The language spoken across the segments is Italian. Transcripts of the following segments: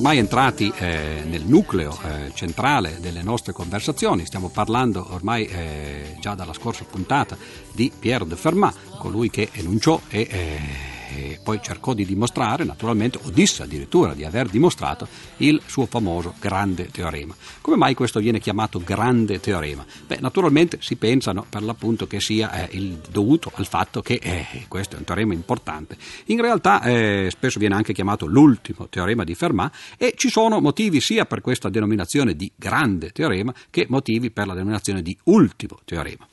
ormai entrati eh, nel nucleo eh, centrale delle nostre conversazioni, stiamo parlando ormai eh, già dalla scorsa puntata di Pierre de Fermat, colui che enunciò e eh, e poi cercò di dimostrare, naturalmente, o disse addirittura di aver dimostrato il suo famoso grande teorema. Come mai questo viene chiamato grande teorema? Beh, naturalmente si pensano per l'appunto che sia eh, il dovuto al fatto che eh, questo è un teorema importante. In realtà eh, spesso viene anche chiamato l'ultimo teorema di Fermat e ci sono motivi sia per questa denominazione di grande teorema che motivi per la denominazione di ultimo teorema.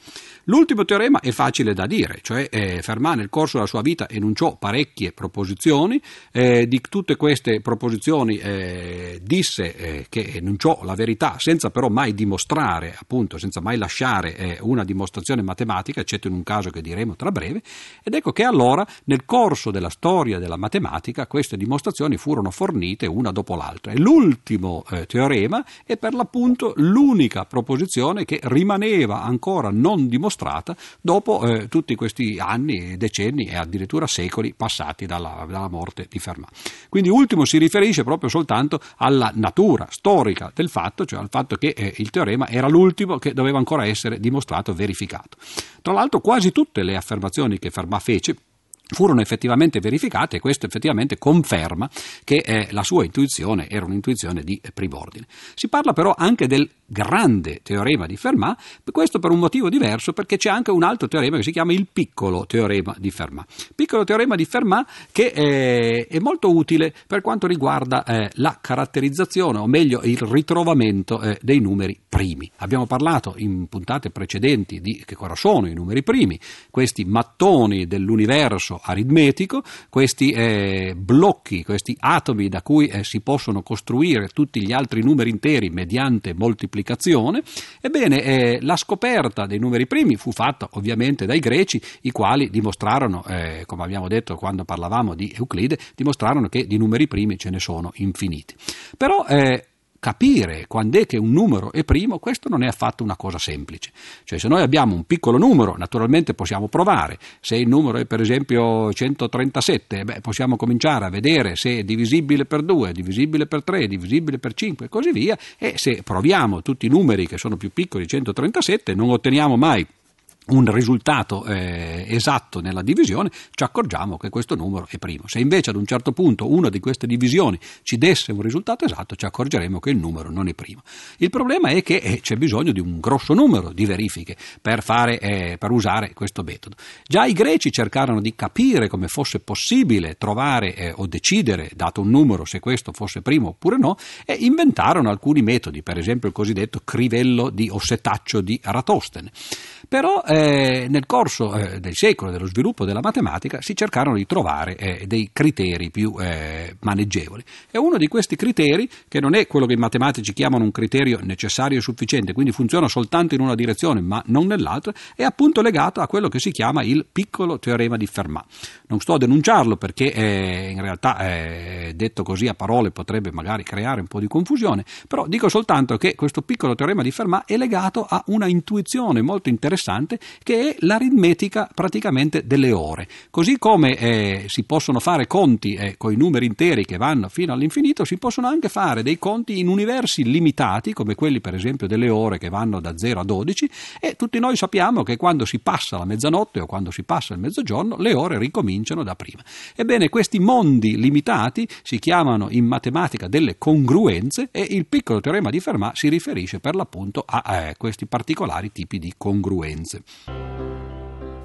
L'ultimo teorema è facile da dire, cioè eh, Fermat nel corso della sua vita enunciò parecchie proposizioni, eh, di tutte queste proposizioni eh, disse eh, che enunciò la verità senza però mai dimostrare, appunto, senza mai lasciare eh, una dimostrazione matematica, eccetto in un caso che diremo tra breve, ed ecco che allora nel corso della storia della matematica queste dimostrazioni furono fornite una dopo l'altra. E l'ultimo eh, teorema è per l'appunto l'unica proposizione che rimaneva ancora non dimostrata dimostrata dopo eh, tutti questi anni, decenni e addirittura secoli passati dalla, dalla morte di Fermat. Quindi ultimo si riferisce proprio soltanto alla natura storica del fatto, cioè al fatto che eh, il teorema era l'ultimo che doveva ancora essere dimostrato, verificato. Tra l'altro quasi tutte le affermazioni che Fermat fece furono effettivamente verificate e questo effettivamente conferma che eh, la sua intuizione era un'intuizione di primo ordine. Si parla però anche del grande teorema di Fermat, questo per un motivo diverso perché c'è anche un altro teorema che si chiama il piccolo teorema di Fermat. Piccolo teorema di Fermat che eh, è molto utile per quanto riguarda eh, la caratterizzazione o meglio il ritrovamento eh, dei numeri primi. Abbiamo parlato in puntate precedenti di che cosa sono i numeri primi, questi mattoni dell'universo aritmetico, questi eh, blocchi, questi atomi da cui eh, si possono costruire tutti gli altri numeri interi mediante moltiplicazione, ebbene eh, la scoperta dei numeri primi fu fatta ovviamente dai greci, i quali dimostrarono, eh, come abbiamo detto quando parlavamo di Euclide, dimostrarono che di numeri primi ce ne sono infiniti. Però eh, capire quando è che un numero è primo, questo non è affatto una cosa semplice. Cioè se noi abbiamo un piccolo numero, naturalmente possiamo provare, se il numero è per esempio 137, beh, possiamo cominciare a vedere se è divisibile per 2, divisibile per 3, divisibile per 5 e così via, e se proviamo tutti i numeri che sono più piccoli di 137 non otteniamo mai un risultato eh, esatto nella divisione, ci accorgiamo che questo numero è primo. Se invece ad un certo punto una di queste divisioni ci desse un risultato esatto, ci accorgeremo che il numero non è primo. Il problema è che eh, c'è bisogno di un grosso numero di verifiche per, fare, eh, per, usare questo metodo. Già i greci cercarono di capire come fosse possibile trovare eh, o decidere, dato un numero, se questo fosse primo oppure no, e inventarono alcuni metodi, per esempio il cosiddetto crivello di, o setaccio di Eratostene. Però eh, nel corso eh, del secolo dello sviluppo della matematica si cercarono di trovare eh, dei criteri più eh, maneggevoli. E uno di questi criteri, che non è quello che i matematici chiamano un criterio necessario e sufficiente, quindi funziona soltanto in una direzione ma non nell'altra, è appunto legato a quello che si chiama il piccolo teorema di Fermat. Non sto a denunciarlo perché eh, in realtà eh, detto così a parole potrebbe magari creare un po' di confusione, però dico soltanto che questo piccolo teorema di Fermat è legato a una intuizione molto interessante interessante che è l'aritmetica praticamente delle ore. Così come eh, si possono fare conti eh, con i numeri interi che vanno fino all'infinito, si possono anche fare dei conti in universi limitati, come quelli per esempio delle ore che vanno da 0 a 12 e tutti noi sappiamo che quando si passa la mezzanotte o quando si passa il mezzogiorno le ore ricominciano da prima. Ebbene, questi mondi limitati si chiamano in matematica delle congruenze e il piccolo teorema di Fermat si riferisce per l'appunto a eh, questi particolari tipi di congruenze conseguenze.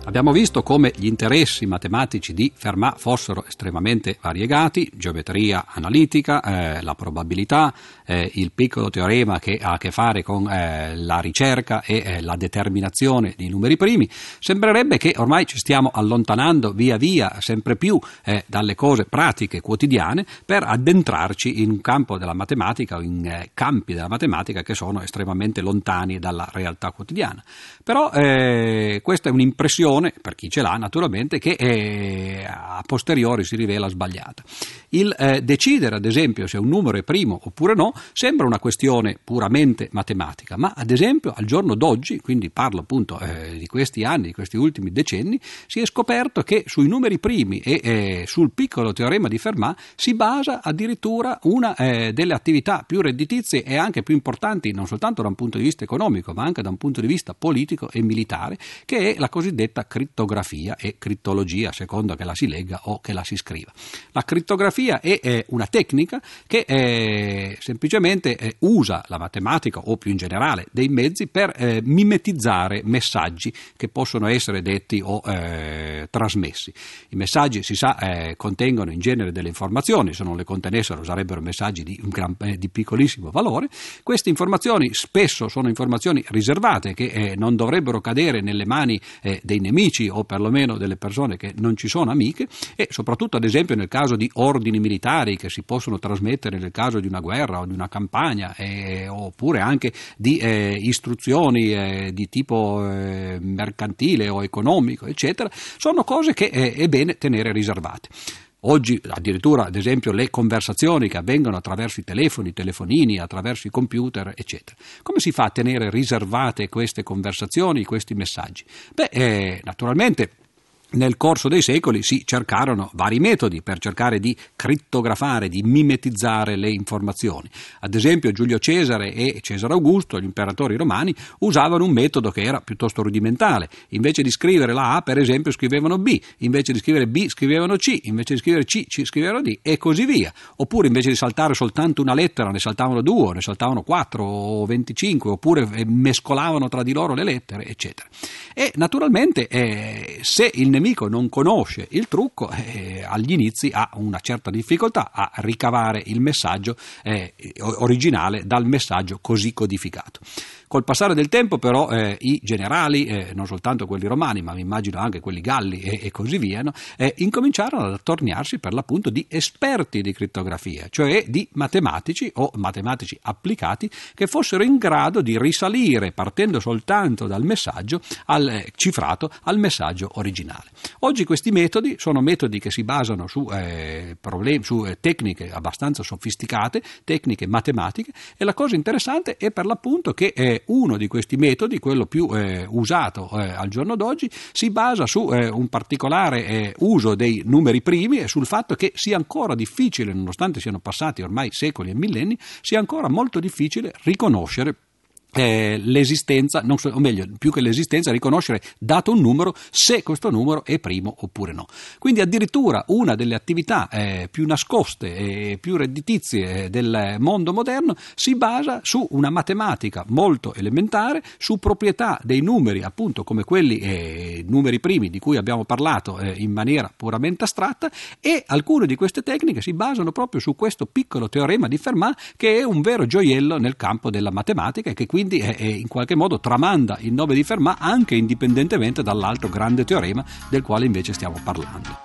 Abbiamo visto come gli interessi matematici di Fermat fossero estremamente variegati, geometria analitica, eh, la probabilità, eh, il piccolo teorema che ha a che fare con eh, la ricerca e eh, la determinazione di numeri primi. Sembrerebbe che ormai ci stiamo allontanando via via sempre più eh, dalle cose pratiche quotidiane per addentrarci in un campo della matematica o in eh, campi della matematica che sono estremamente lontani dalla realtà quotidiana. Però questa è un'impressione per chi ce l'ha naturalmente, che eh, a posteriori si rivela sbagliata. Il eh, decidere, ad esempio, se un numero è primo oppure no, sembra una questione puramente matematica, ma ad esempio al giorno d'oggi, quindi parlo appunto eh, di questi anni, di questi ultimi decenni, si è scoperto che sui numeri primi e eh, sul piccolo teorema di Fermat si basa addirittura una eh, delle attività più redditizie e anche più importanti, non soltanto da un punto di vista economico, ma anche da un punto di vista politico e militare, che è la cosiddetta crittografia e crittologia, secondo che la si legga o che la si scriva. La crittografia è, è una tecnica che eh, semplicemente eh, usa la matematica o più in generale dei mezzi per eh, mimetizzare messaggi che possono essere detti o eh, trasmessi. I messaggi, si sa, eh, contengono in genere delle informazioni, se non le contenessero sarebbero messaggi di, gran, di piccolissimo valore. Queste informazioni spesso sono informazioni riservate che eh, non dovrebbero cadere nelle mani eh, dei nemici o perlomeno delle persone che non ci sono amiche e soprattutto ad esempio nel caso di ordini militari che si possono trasmettere nel caso di una guerra o di una campagna eh, oppure anche di eh, istruzioni eh, di tipo eh, mercantile o economico eccetera sono cose che è bene tenere riservate. Oggi addirittura, ad esempio, le conversazioni che avvengono attraverso i telefoni, i telefonini, attraverso i computer, eccetera. Come si fa a tenere riservate queste conversazioni, questi messaggi? Beh, eh, naturalmente nel corso dei secoli si cercarono vari metodi per cercare di crittografare, di mimetizzare le informazioni. Ad esempio Giulio Cesare e Cesare Augusto, gli imperatori romani, usavano un metodo che era piuttosto rudimentale. Invece di scrivere la A, per esempio, scrivevano B, invece di scrivere B scrivevano C, invece di scrivere C, C scrivevano D e così via. Oppure invece di saltare soltanto una lettera, ne saltavano due, ne saltavano quattro o venticinque, oppure eh, mescolavano tra di loro le lettere, eccetera. E naturalmente eh, se il nemico non conosce il trucco, eh, agli inizi ha una certa difficoltà a ricavare il messaggio eh, originale dal messaggio così codificato. Col passare del tempo però eh, i generali, eh, non soltanto quelli romani, ma mi immagino anche quelli galli e, e così via, no? eh, incominciarono ad attorniarsi per l'appunto di esperti di crittografia, cioè di matematici o matematici applicati che fossero in grado di risalire partendo soltanto dal messaggio al, eh, cifrato al messaggio originale. Oggi questi metodi sono metodi che si basano su, eh, problemi, su eh, tecniche abbastanza sofisticate, tecniche matematiche e la cosa interessante è per l'appunto che uno di questi metodi, quello più eh, usato eh, al giorno d'oggi, si basa su eh, un particolare eh, uso dei numeri primi e sul fatto che sia ancora difficile, nonostante siano passati ormai secoli e millenni, sia ancora molto difficile riconoscere eh, l'esistenza, so, o meglio, più che l'esistenza, riconoscere dato un numero se questo numero è primo oppure no. Quindi addirittura una delle attività eh, più nascoste e più redditizie del mondo moderno si basa su una matematica molto elementare, su proprietà dei numeri, appunto come quelli eh, numeri primi di cui abbiamo parlato eh, in maniera puramente astratta e alcune di queste tecniche si basano proprio su questo piccolo teorema di Fermat che è un vero gioiello nel campo della matematica e che quindi quindi è, è in qualche modo tramanda il nome di Fermat anche indipendentemente dall'altro grande teorema del quale invece stiamo parlando.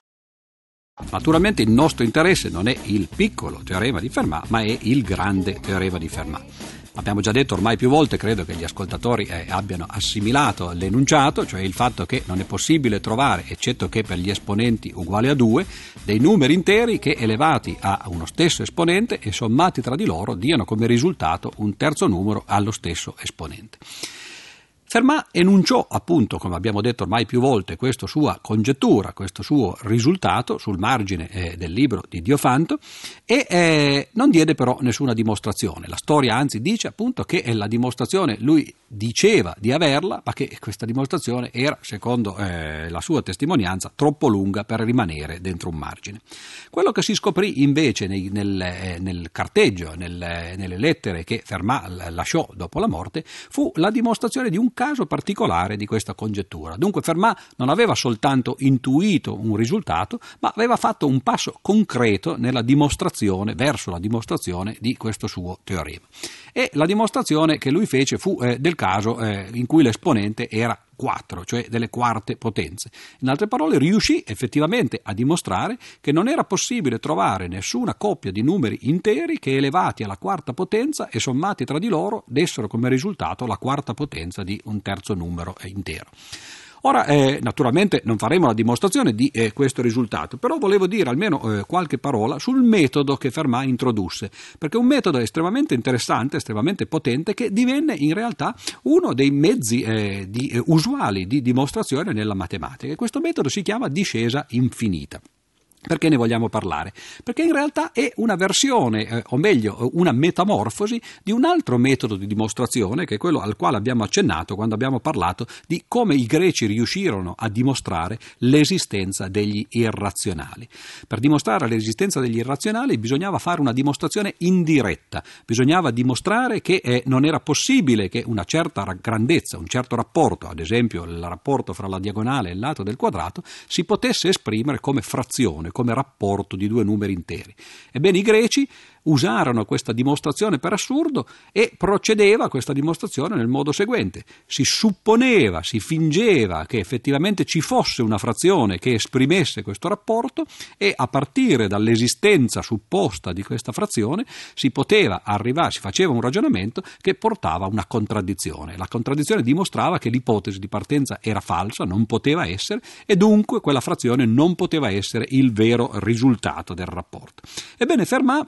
Naturalmente il nostro interesse non è il piccolo teorema di Fermat, ma è il grande teorema di Fermat. Abbiamo già detto ormai più volte, credo che gli ascoltatori eh, abbiano assimilato l'enunciato, cioè il fatto che non è possibile trovare, eccetto che per gli esponenti uguali a 2, dei numeri interi che elevati a uno stesso esponente e sommati tra di loro diano come risultato un terzo numero allo stesso esponente. Fermat enunciò appunto, come abbiamo detto ormai più volte, questa sua congettura, questo suo risultato sul margine eh, del libro di Diofanto e eh, non diede però nessuna dimostrazione. La storia anzi dice appunto che la dimostrazione lui diceva di averla, ma che questa dimostrazione era, secondo eh, la sua testimonianza, troppo lunga per rimanere dentro un margine. Quello che si scoprì invece nei, nel, eh, nel, carteggio, nel, nelle lettere che Fermat lasciò dopo la morte, fu la dimostrazione di un caso particolare di questa congettura. Dunque Fermat non aveva soltanto intuito un risultato, ma aveva fatto un passo concreto nella dimostrazione, verso la dimostrazione di questo suo teorema. E la dimostrazione che lui fece fu eh, del caso eh, in cui l'esponente era 4, cioè delle quarte potenze. In altre parole, riuscì effettivamente a dimostrare che non era possibile trovare nessuna coppia di numeri interi che elevati alla quarta potenza e sommati tra di loro dessero come risultato la quarta potenza di un terzo numero intero. Ora, eh, naturalmente non faremo la dimostrazione di eh, questo risultato, però volevo dire almeno eh, qualche parola sul metodo che Fermat introdusse, perché è un metodo estremamente interessante, estremamente potente, che divenne in realtà uno dei mezzi eh, di, eh, usuali di dimostrazione nella matematica. questo metodo si chiama discesa infinita. Perché ne vogliamo parlare? Perché in realtà è una versione, eh, o meglio, una metamorfosi di un altro metodo di dimostrazione, che è quello al quale abbiamo accennato quando abbiamo parlato di come i greci riuscirono a dimostrare l'esistenza degli irrazionali. Per dimostrare l'esistenza degli irrazionali bisognava fare una dimostrazione indiretta, bisognava dimostrare che eh, non era possibile che una certa grandezza, un certo rapporto, ad esempio il rapporto fra la diagonale e il lato del quadrato, si potesse esprimere come frazione come rapporto di due numeri interi. Ebbene, i greci usarono questa dimostrazione per assurdo e procedeva questa dimostrazione nel modo seguente. Si supponeva, si fingeva che effettivamente ci fosse una frazione che esprimesse questo rapporto e a partire dall'esistenza supposta di questa frazione si poteva arrivare, si faceva un ragionamento che portava a una contraddizione. La contraddizione dimostrava che l'ipotesi di partenza era falsa, non poteva essere e dunque quella frazione non poteva essere il vero risultato del rapporto. Ebbene, Fermat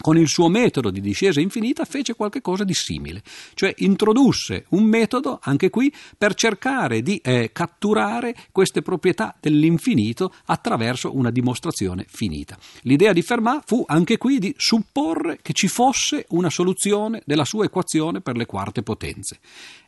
con il suo metodo di discesa infinita fece qualcosa di simile, cioè introdusse un metodo, anche qui, per cercare di eh, catturare queste proprietà dell'infinito attraverso una dimostrazione finita. L'idea di Fermat fu anche qui di supporre che ci fosse una soluzione della sua equazione per le quarte potenze.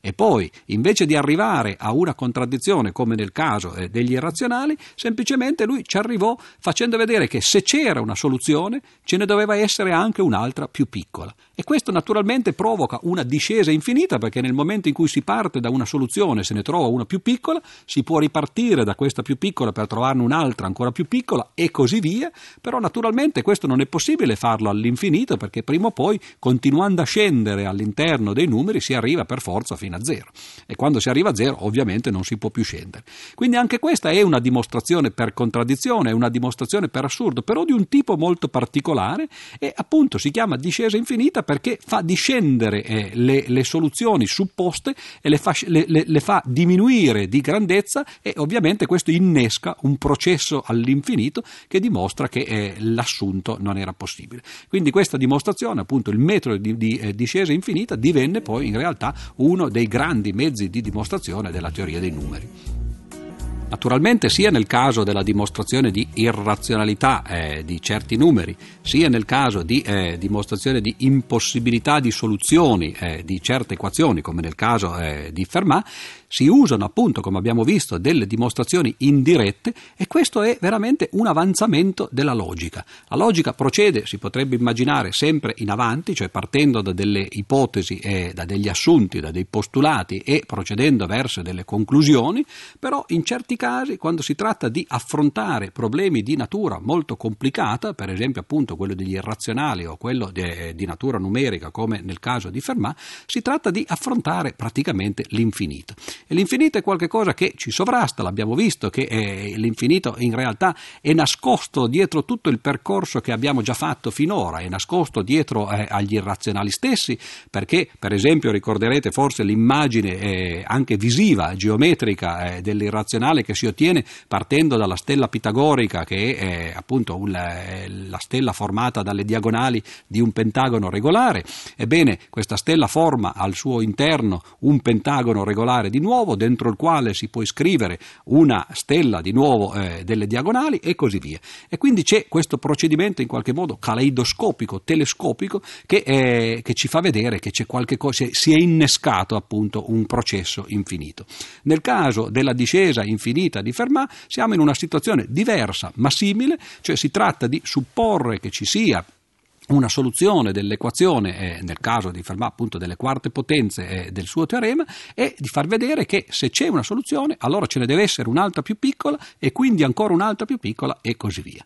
E poi, invece di arrivare a una contraddizione come nel caso eh, degli irrazionali, semplicemente lui ci arrivò facendo vedere che se c'era una soluzione ce ne doveva essere anche un'altra più piccola. E questo naturalmente provoca una discesa infinita perché nel momento in cui si parte da una soluzione se ne trova una più piccola, si può ripartire da questa più piccola per trovarne un'altra ancora più piccola e così via, però naturalmente questo non è possibile farlo all'infinito perché prima o poi continuando a scendere all'interno dei numeri si arriva per forza fino a zero e quando si arriva a zero ovviamente non si può più scendere. Quindi anche questa è una dimostrazione per contraddizione, è una dimostrazione per assurdo, però di un tipo molto particolare e appunto si chiama discesa infinita perché fa discendere eh, le, le, soluzioni supposte e le fa, le, le fa, diminuire di grandezza e ovviamente questo innesca un processo all'infinito che dimostra che eh, l'assunto non era possibile. Quindi questa dimostrazione, appunto il metodo di, di eh, discesa infinita, divenne poi in realtà uno dei grandi mezzi di dimostrazione della teoria dei numeri. Naturalmente sia nel caso della dimostrazione di irrazionalità eh, di certi numeri, sia nel caso di eh, dimostrazione di impossibilità di soluzioni eh, di certe equazioni, come nel caso eh, di Fermat, si usano appunto, come abbiamo visto, delle dimostrazioni indirette e questo è veramente un avanzamento della logica. La logica procede, si potrebbe immaginare, sempre in avanti, cioè partendo da delle ipotesi e da degli assunti, da dei postulati e procedendo verso delle conclusioni, però in certi casi, quando si tratta di affrontare problemi di natura molto complicata, per esempio appunto quello degli irrazionali o quello di, di natura numerica, come nel caso di Fermat, si tratta di affrontare praticamente l'infinito. E l'infinito è qualcosa che ci sovrasta, l'abbiamo visto che eh, l'infinito in realtà è nascosto dietro tutto il percorso che abbiamo già fatto finora, è nascosto dietro eh, agli irrazionali stessi, perché per esempio ricorderete forse l'immagine eh, anche visiva, geometrica eh, dell'irrazionale che si ottiene partendo dalla stella pitagorica che è eh, appunto un, eh, la stella formata dalle diagonali di un pentagono regolare. Ebbene, questa stella forma al suo interno un pentagono regolare di nuovo, dentro il quale si può iscrivere una stella di nuovo eh, delle diagonali e così via. E quindi c'è questo procedimento in qualche modo caleidoscopico, telescopico, che, eh, che ci fa vedere che c'è qualche cosa, si è innescato appunto un processo infinito. Nel caso della discesa infinita di Fermat siamo in una situazione diversa ma simile, cioè si tratta di supporre che ci sia una soluzione dell'equazione, eh, nel caso di Fermat appunto delle quarte potenze eh, del suo teorema, è di far vedere che se c'è una soluzione allora ce ne deve essere un'altra più piccola e quindi ancora un'altra più piccola e così via.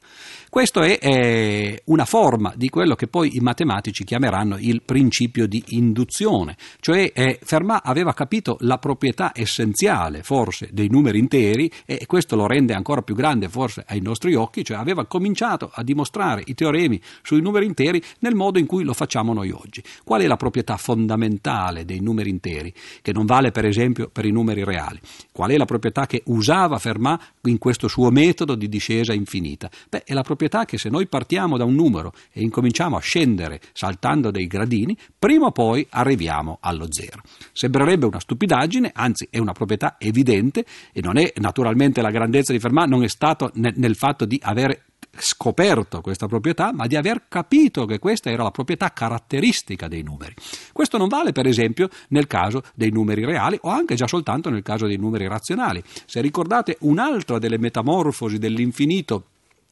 Questa è eh, una forma di quello che poi i matematici chiameranno il principio di induzione, cioè eh, Fermat aveva capito la proprietà essenziale forse dei numeri interi e questo lo rende ancora più grande forse ai nostri occhi, cioè aveva cominciato a dimostrare i teoremi sui numeri interi interi nel modo in cui lo facciamo noi oggi. Qual è la proprietà fondamentale dei numeri interi, che non vale per esempio per i numeri reali? Qual è la proprietà che usava Fermat in questo suo metodo di discesa infinita? Beh, è la proprietà che se noi partiamo da un numero e incominciamo a scendere saltando dei gradini, prima o poi arriviamo allo zero. Sembrerebbe una stupidaggine, anzi è una proprietà evidente e non è naturalmente la grandezza di Fermat, non è stato nel, fatto di avere scoperto questa proprietà, ma di aver capito che questa era la proprietà caratteristica dei numeri. Questo non vale per esempio nel caso dei numeri reali o anche già soltanto nel caso dei numeri razionali. Se ricordate un'altra delle metamorfosi dell'infinito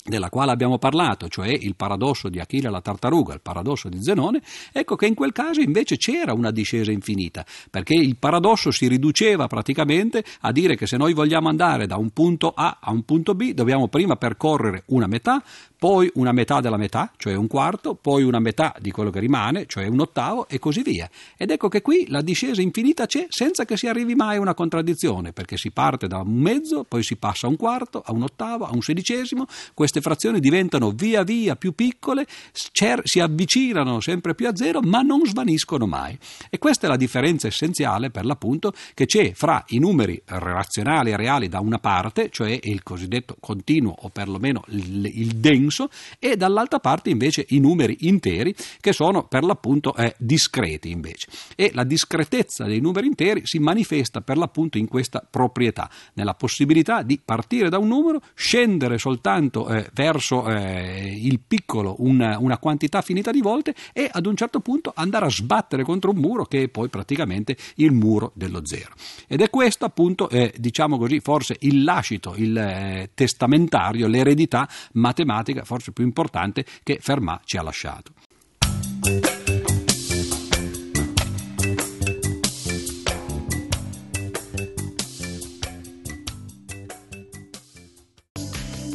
della quale abbiamo parlato, cioè il paradosso di Achille alla tartaruga, il paradosso di Zenone, ecco che in quel caso invece c'era una discesa infinita, perché il paradosso si riduceva praticamente a dire che se noi vogliamo andare da un punto A a un punto B dobbiamo prima percorrere una metà, poi una metà della metà, cioè un quarto, poi una metà di quello che rimane, cioè un ottavo e così via. Ed ecco che qui la discesa infinita c'è senza che si arrivi mai a una contraddizione, perché si parte da un mezzo, poi si passa a un quarto, a un ottavo, a un sedicesimo, queste frazioni diventano via via più piccole, si avvicinano sempre più a zero, ma non svaniscono mai. E questa è la differenza essenziale per l'appunto che c'è fra i numeri razionali e reali da una parte, cioè il cosiddetto continuo o perlomeno il, il denso, denso e dall'altra parte invece i numeri interi che sono per l'appunto eh, discreti invece. E la discretezza dei numeri interi si manifesta per l'appunto in questa proprietà, nella possibilità di partire da un numero, scendere soltanto eh, verso eh, il piccolo una, una quantità finita di volte e ad un certo punto andare a sbattere contro un muro che è poi praticamente il muro dello zero. Ed è questo appunto, eh, diciamo così, forse il lascito, il eh, testamentario, l'eredità matematica politica forse più importante che Fermat ci ha lasciato.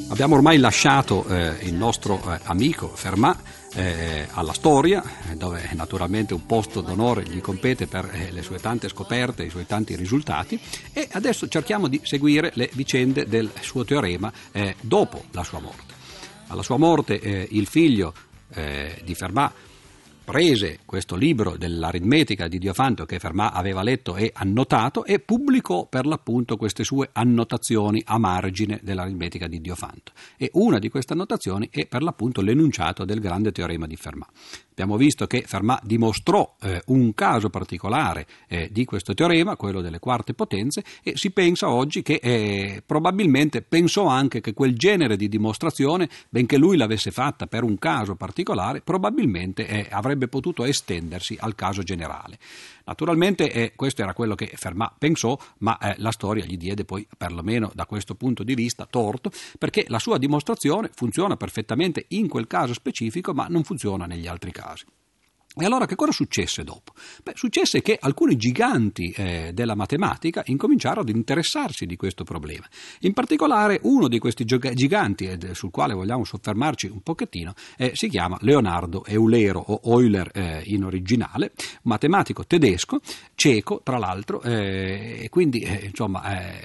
Abbiamo ormai lasciato eh, il nostro eh, amico Fermat eh, alla storia, dove naturalmente un posto d'onore gli compete per eh, le sue tante scoperte, i suoi tanti risultati, e adesso cerchiamo di seguire le vicende del suo teorema eh, dopo la sua morte. Alla sua morte eh, il figlio eh, di Fermat prese questo libro dell'aritmetica di Diofanto che Fermat aveva letto e annotato e pubblicò per l'appunto queste sue annotazioni a margine dell'aritmetica di Diofanto. E una di queste annotazioni è per l'appunto l'enunciato del grande teorema di Fermat. Abbiamo visto che Fermat dimostrò eh, un caso particolare eh, di questo teorema, quello delle quarte potenze, e si pensa oggi che eh, probabilmente pensò anche che quel genere di dimostrazione, benché lui l'avesse fatta per un caso particolare, probabilmente eh, avrebbe potuto estendersi al caso generale. Naturalmente eh, questo era quello che Fermat pensò, ma eh, la storia gli diede poi, perlomeno da questo punto di vista, torto, perché la sua dimostrazione funziona perfettamente in quel caso specifico, ma non funziona negli altri casi. E allora che cosa successe dopo? Beh, successe che alcuni giganti eh, della matematica incominciarono ad interessarsi di questo problema. In particolare uno di questi giganti, eh, sul quale vogliamo soffermarci un pochettino, eh, si chiama Leonardo Eulero o Euler eh, in originale, matematico tedesco, cieco tra l'altro, eh, e quindi eh, insomma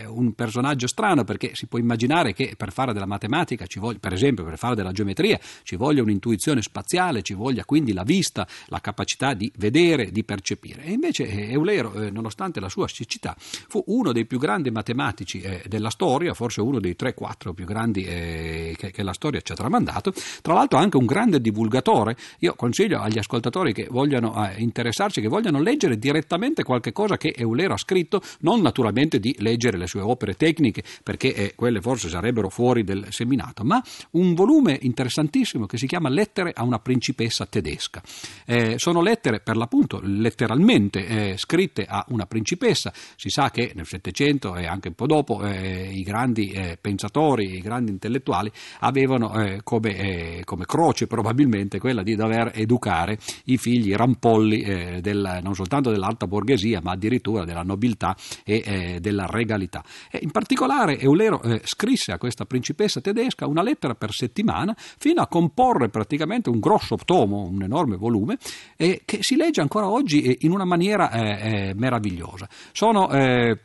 un personaggio strano perché si può immaginare che per fare della matematica, voglia, per esempio per fare della geometria, ci voglia un'intuizione spaziale, ci voglia quindi la vista, la la capacità di vedere, di percepire. E invece eh, Eulero, eh, nonostante la sua siccità, fu uno dei più grandi matematici eh, della storia, forse uno dei 3-4 più grandi che, che, la storia ci ha tramandato, tra l'altro anche un grande divulgatore. Io consiglio agli ascoltatori che vogliano interessarsi, che vogliano leggere direttamente qualche cosa che Eulero ha scritto, non naturalmente di leggere le sue opere tecniche, perché quelle forse sarebbero fuori del seminato, ma un volume interessantissimo che si chiama Lettere a una principessa tedesca. Eh, eh, sono lettere per l'appunto letteralmente eh, scritte a una principessa. Si sa che nel Settecento e anche un po' dopo eh, i grandi eh, pensatori, i grandi intellettuali avevano eh, come, eh, come, croce probabilmente quella di dover educare i figli rampolli del, non soltanto dell'alta borghesia ma addirittura della nobiltà e della regalità. E in particolare Eulero scrisse a questa principessa tedesca una lettera per settimana fino a comporre praticamente un grosso tomo, un enorme volume eh, che si legge ancora oggi in una maniera eh, eh, meravigliosa. Sono eh,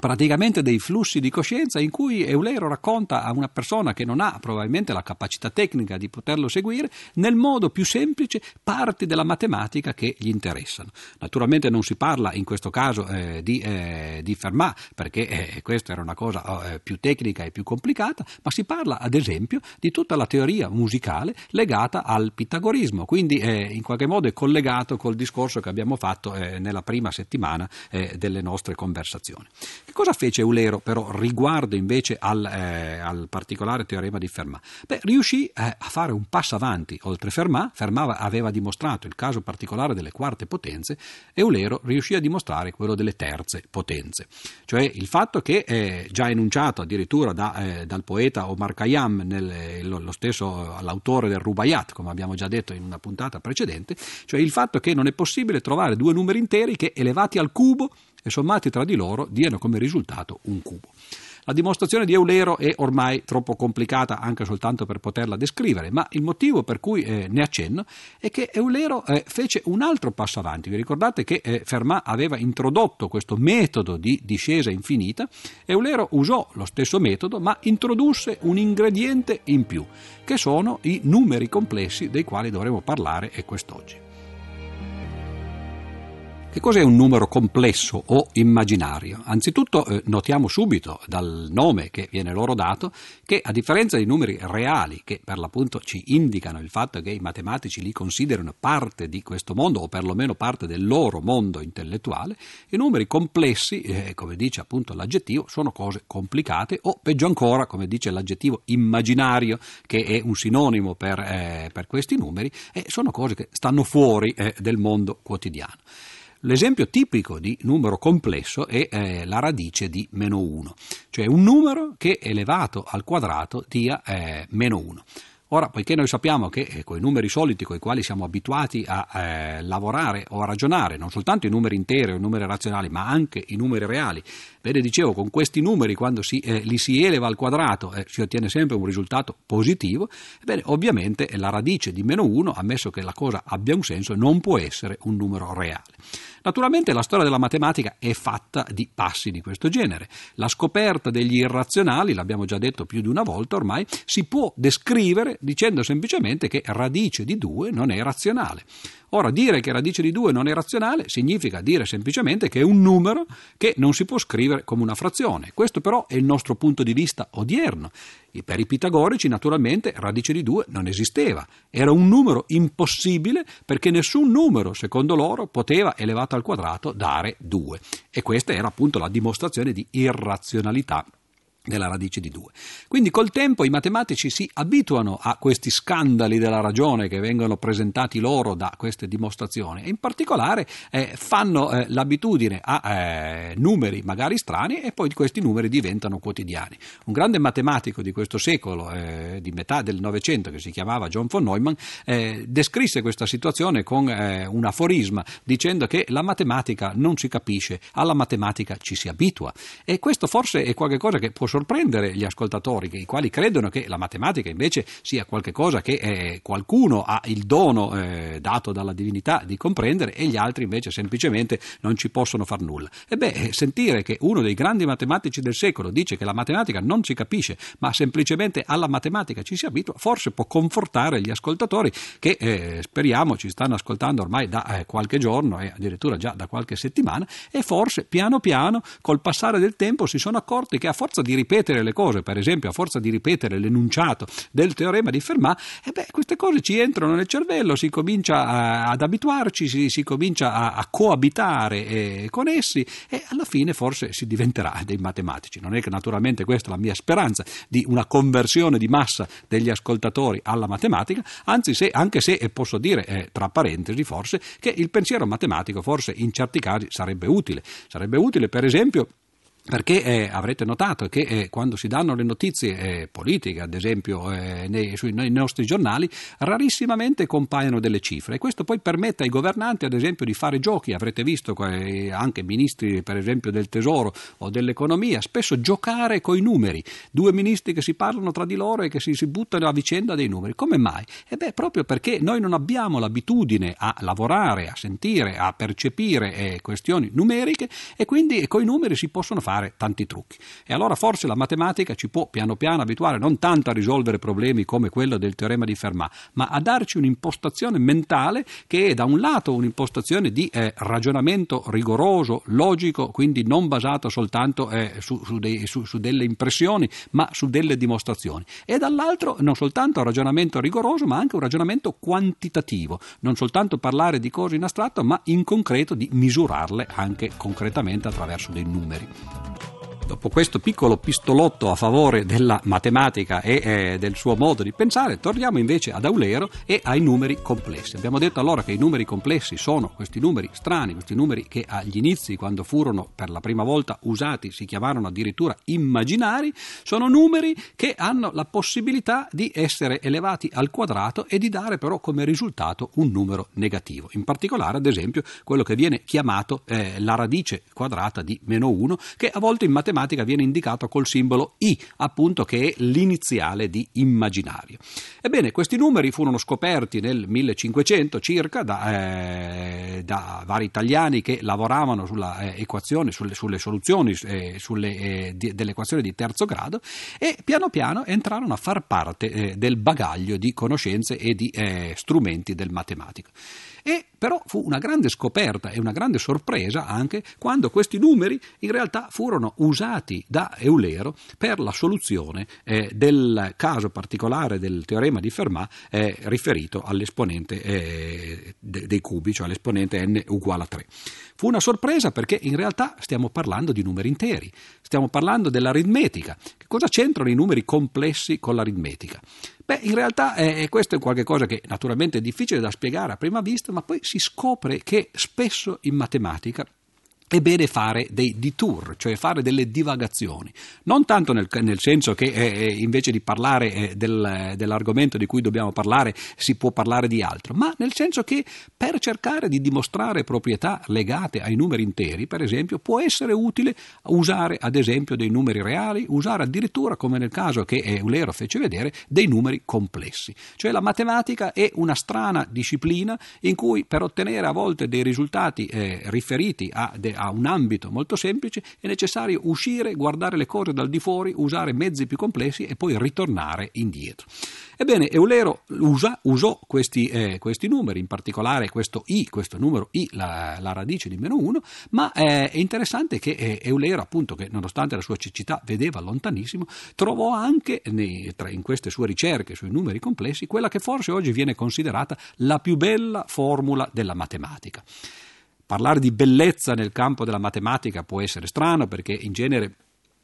praticamente dei flussi di coscienza in cui Eulero racconta a una persona che non ha probabilmente la capacità tecnica di poterlo seguire nel modo più semplice parti della matematica che gli interessano. Naturalmente non si parla in questo caso eh, di, eh, di, Fermat perché eh, questa era una cosa eh, più tecnica e più complicata, ma si parla ad esempio di tutta la teoria musicale legata al pitagorismo, quindi eh, in qualche modo è collegato col discorso che abbiamo fatto eh, nella prima settimana delle nostre conversazioni. Che cosa fece Eulero però riguardo invece al, eh, al particolare teorema di Fermat? Beh, riuscì eh, a fare un passo avanti oltre Fermat. Fermat aveva dimostrato il caso particolare delle quarte potenze, Eulero riuscì a dimostrare quello delle terze potenze. Cioè il fatto che, eh, già enunciato addirittura da, eh, dal poeta Omar Khayyam, nel, lo, lo, stesso l'autore del Rubaiyat, come abbiamo già detto in una puntata precedente, cioè il fatto che non è possibile trovare due numeri interi che elevati al cubo e sommati tra di loro diano come risultato un cubo. La dimostrazione di Eulero è ormai troppo complicata anche soltanto per poterla descrivere, ma il motivo per cui eh, ne accenno è che Eulero eh, fece un altro passo avanti. Vi ricordate che eh, Fermat aveva introdotto questo metodo di discesa infinita? Eulero usò lo stesso metodo, ma introdusse un ingrediente in più, che sono i numeri complessi dei quali dovremo parlare quest'oggi. Che cos'è un numero complesso o immaginario? Anzitutto eh, notiamo subito dal nome che viene loro dato che a differenza dei numeri reali che per l'appunto ci indicano il fatto che i matematici li considerano parte di questo mondo o perlomeno parte del loro mondo intellettuale, i numeri complessi, eh, come dice appunto l'aggettivo, sono cose complicate o peggio ancora, come dice l'aggettivo immaginario che è un sinonimo per, eh, per questi numeri, eh, sono cose che stanno fuori eh, del mondo quotidiano. L'esempio tipico di numero complesso è eh, la radice di meno 1, cioè un numero che elevato al quadrato dia eh, meno 1. Ora, poiché noi sappiamo che eh, con i numeri soliti con i quali siamo abituati a eh, lavorare o a ragionare, non soltanto i numeri interi o i numeri razionali, ma anche i numeri reali, vede, dicevo, con questi numeri quando si, eh, li si eleva al quadrato eh, si ottiene sempre un risultato positivo, ebbene, ovviamente la radice di meno 1, ammesso che la cosa abbia un senso, non può essere un numero reale. Naturalmente la storia della matematica è fatta di passi di questo genere. La scoperta degli irrazionali, l'abbiamo già detto più di una volta ormai, si può descrivere dicendo semplicemente che radice di 2 non è razionale. Ora, dire che radice di 2 non è razionale significa dire semplicemente che è un numero che non si può scrivere come una frazione. Questo però è il nostro punto di vista odierno. Per i pitagorici, naturalmente, radice di 2 non esisteva. Era un numero impossibile perché nessun numero, secondo loro, poteva, elevato al quadrato, dare 2. E questa era appunto la dimostrazione di irrazionalità della radice di 2. Quindi col tempo i matematici si abituano a questi scandali della ragione che vengono presentati loro da queste dimostrazioni e in particolare eh, fanno eh, l'abitudine a eh, numeri magari strani e poi questi numeri diventano quotidiani. Un grande matematico di questo secolo, eh, di metà del Novecento, che si chiamava John von Neumann, eh, descrisse questa situazione con eh, un aforisma dicendo che la matematica non si capisce, alla matematica ci si abitua e questo forse è qualcosa che può sorprendere gli ascoltatori, i quali credono che la matematica invece sia qualcosa che eh, qualcuno ha il dono eh, dato dalla divinità di comprendere e gli altri invece semplicemente non ci possono far nulla. E beh, sentire che uno dei grandi matematici del secolo dice che la matematica non si capisce, ma semplicemente alla matematica ci si abitua, forse può confortare gli ascoltatori che eh, speriamo ci stanno ascoltando ormai da eh, qualche giorno e addirittura già da qualche settimana e forse piano piano col passare del tempo si sono accorti che a forza di ripetere le cose, per esempio a forza di ripetere l'enunciato del teorema di Fermat, e beh, queste cose ci entrano nel cervello, si comincia a, ad abituarci, si, si comincia a, a coabitare eh, con essi e alla fine forse si diventerà dei matematici. Non è che naturalmente questa è la mia speranza di una conversione di massa degli ascoltatori alla matematica, anzi se, anche se posso dire eh, tra parentesi forse che il pensiero matematico forse in certi casi sarebbe utile. Sarebbe utile per esempio perché eh, avrete notato che eh, quando si danno le notizie eh, politiche, ad esempio eh, nei, sui, nei, nostri giornali, rarissimamente compaiono delle cifre e questo poi permette ai governanti, ad esempio, di fare giochi. Avrete visto eh, anche ministri, per esempio, del tesoro o dell'economia, spesso giocare coi numeri. Due ministri che si parlano tra di loro e che si, si buttano a vicenda dei numeri. Come mai? E beh, proprio perché noi non abbiamo l'abitudine a lavorare, a sentire, a percepire eh, questioni numeriche e quindi con i numeri si possono fare fare tanti trucchi. E allora forse la matematica ci può piano piano abituare non tanto a risolvere problemi come quello del teorema di Fermat, ma a darci un'impostazione mentale che è da un lato un'impostazione di eh, ragionamento rigoroso, logico, quindi non basato soltanto eh, su, su, dei, su, su, delle impressioni, ma su delle dimostrazioni. E dall'altro non soltanto un ragionamento rigoroso, ma anche un ragionamento quantitativo, non soltanto parlare di cose in astratto, ma in concreto di misurarle anche concretamente attraverso dei numeri. Dopo questo piccolo pistolotto a favore della matematica e eh, del suo modo di pensare, torniamo invece ad Aulero e ai numeri complessi. Abbiamo detto allora che i numeri complessi sono questi numeri strani, questi numeri che agli inizi, quando furono per la prima volta usati, si chiamarono addirittura immaginari, sono numeri che hanno la possibilità di essere elevati al quadrato e di dare però come risultato un numero negativo. In particolare, ad esempio, quello che viene chiamato eh, la radice quadrata di meno 1, che a volte in matematica matematica viene indicato col simbolo I, appunto che è l'iniziale di immaginario. Ebbene, questi numeri furono scoperti nel 1500 circa da, eh, da vari italiani che lavoravano sulla eh, equazione, sulle, sulle soluzioni eh, sulle, eh, di, dell'equazione di terzo grado e piano piano entrarono a far parte eh, del bagaglio di conoscenze e di eh, strumenti del matematico. E però fu una grande scoperta e una grande sorpresa anche quando questi numeri in realtà furono usati da Eulero per la soluzione eh, del caso particolare del teorema di Fermat eh, riferito all'esponente eh, de- dei cubi, cioè all'esponente n uguale a 3. Fu una sorpresa perché in realtà stiamo parlando di numeri interi, stiamo parlando dell'aritmetica. Che cosa c'entrano i numeri complessi con l'aritmetica? Beh, in realtà eh, questo è qualcosa che naturalmente è difficile da spiegare a prima vista, ma poi si scopre che spesso in matematica è bene fare dei detour, cioè fare delle divagazioni, non tanto nel, nel senso che eh, invece di parlare eh, del, dell'argomento di cui dobbiamo parlare si può parlare di altro, ma nel senso che per cercare di dimostrare proprietà legate ai numeri interi, per esempio, può essere utile usare ad esempio dei numeri reali, usare addirittura, come nel caso che Eulero fece vedere, dei numeri complessi. Cioè la matematica è una strana disciplina in cui per ottenere a volte dei risultati eh, riferiti a, de, a un ambito molto semplice, è necessario uscire, guardare le cose dal di fuori, usare mezzi più complessi e poi ritornare indietro. Ebbene, Eulero usa, usò questi, eh, questi, numeri, in particolare questo i, questo numero i, la, la radice di meno 1, ma eh, è interessante che eh, Eulero, appunto, che nonostante la sua cecità vedeva lontanissimo, trovò anche nei, tra, in queste sue ricerche sui numeri complessi quella che forse oggi viene considerata la più bella formula della matematica. Parlare di bellezza nel campo della matematica può essere strano perché in genere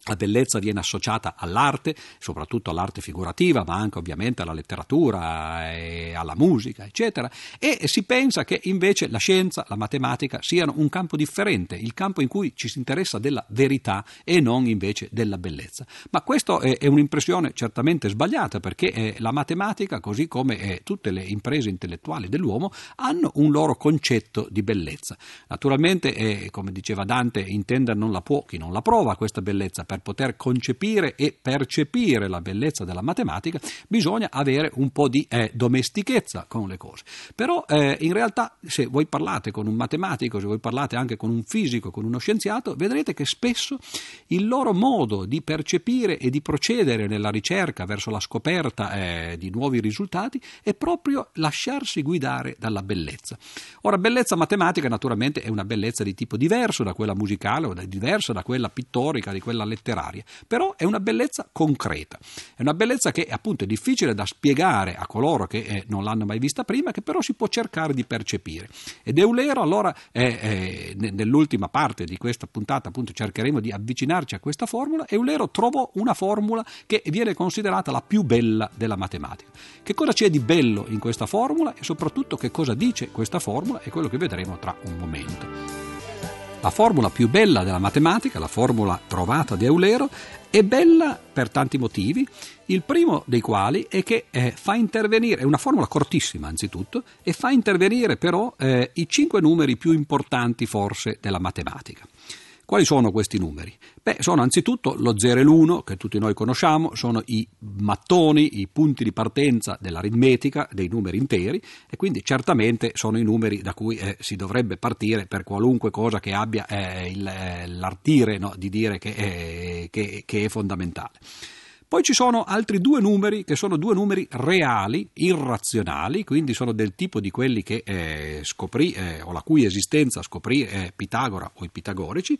la bellezza viene associata all'arte, soprattutto all'arte figurativa, ma anche ovviamente alla letteratura e alla musica, eccetera, e si pensa che invece la scienza, la matematica siano un campo differente, il campo in cui ci si interessa della verità e non invece della bellezza. Ma questa è un'impressione certamente sbagliata perché eh, la matematica, così come eh, tutte le imprese intellettuali dell'uomo, hanno un loro concetto di bellezza. Naturalmente, eh, come diceva Dante, intendere non la può chi non la prova questa bellezza per poter concepire e percepire la bellezza della matematica bisogna avere un po' di eh, domestichezza con le cose. Però eh, in realtà se voi parlate con un matematico, se voi parlate anche con un fisico, con uno scienziato, vedrete che spesso il loro modo di percepire e di procedere nella ricerca verso la scoperta eh, di nuovi risultati è proprio lasciarsi guidare dalla bellezza. Ora, bellezza matematica naturalmente è una bellezza di tipo diverso da quella musicale o diversa da quella pittorica, di quella letteraria letteraria, però è una bellezza concreta, è una bellezza che appunto è difficile da spiegare a coloro che eh, non l'hanno mai vista prima, che però si può cercare di percepire. Ed Eulero allora, eh, eh, nell'ultima parte di questa puntata, appunto cercheremo di avvicinarci a questa formula, Eulero trovò una formula che viene considerata la più bella della matematica. Che cosa c'è di bello in questa formula e soprattutto che cosa dice questa formula è quello che vedremo tra un momento. La formula più bella della matematica, la formula trovata da Eulero, è bella per tanti motivi, il primo dei quali è che eh, fa intervenire, è una formula cortissima anzitutto, e fa intervenire però eh, i cinque numeri più importanti forse della matematica. Quali sono questi numeri? Beh, sono anzitutto lo 0 e l'1 che tutti noi conosciamo, sono i mattoni, i punti di partenza dell'aritmetica dei numeri interi e quindi certamente sono i numeri da cui eh, si dovrebbe partire per qualunque cosa che abbia eh, il, eh, l'artire no, di dire che, che, che è fondamentale. Poi ci sono altri due numeri che sono due numeri reali, irrazionali, quindi sono del tipo di quelli che eh, scoprì eh, o la cui esistenza scoprì eh, Pitagora o i pitagorici.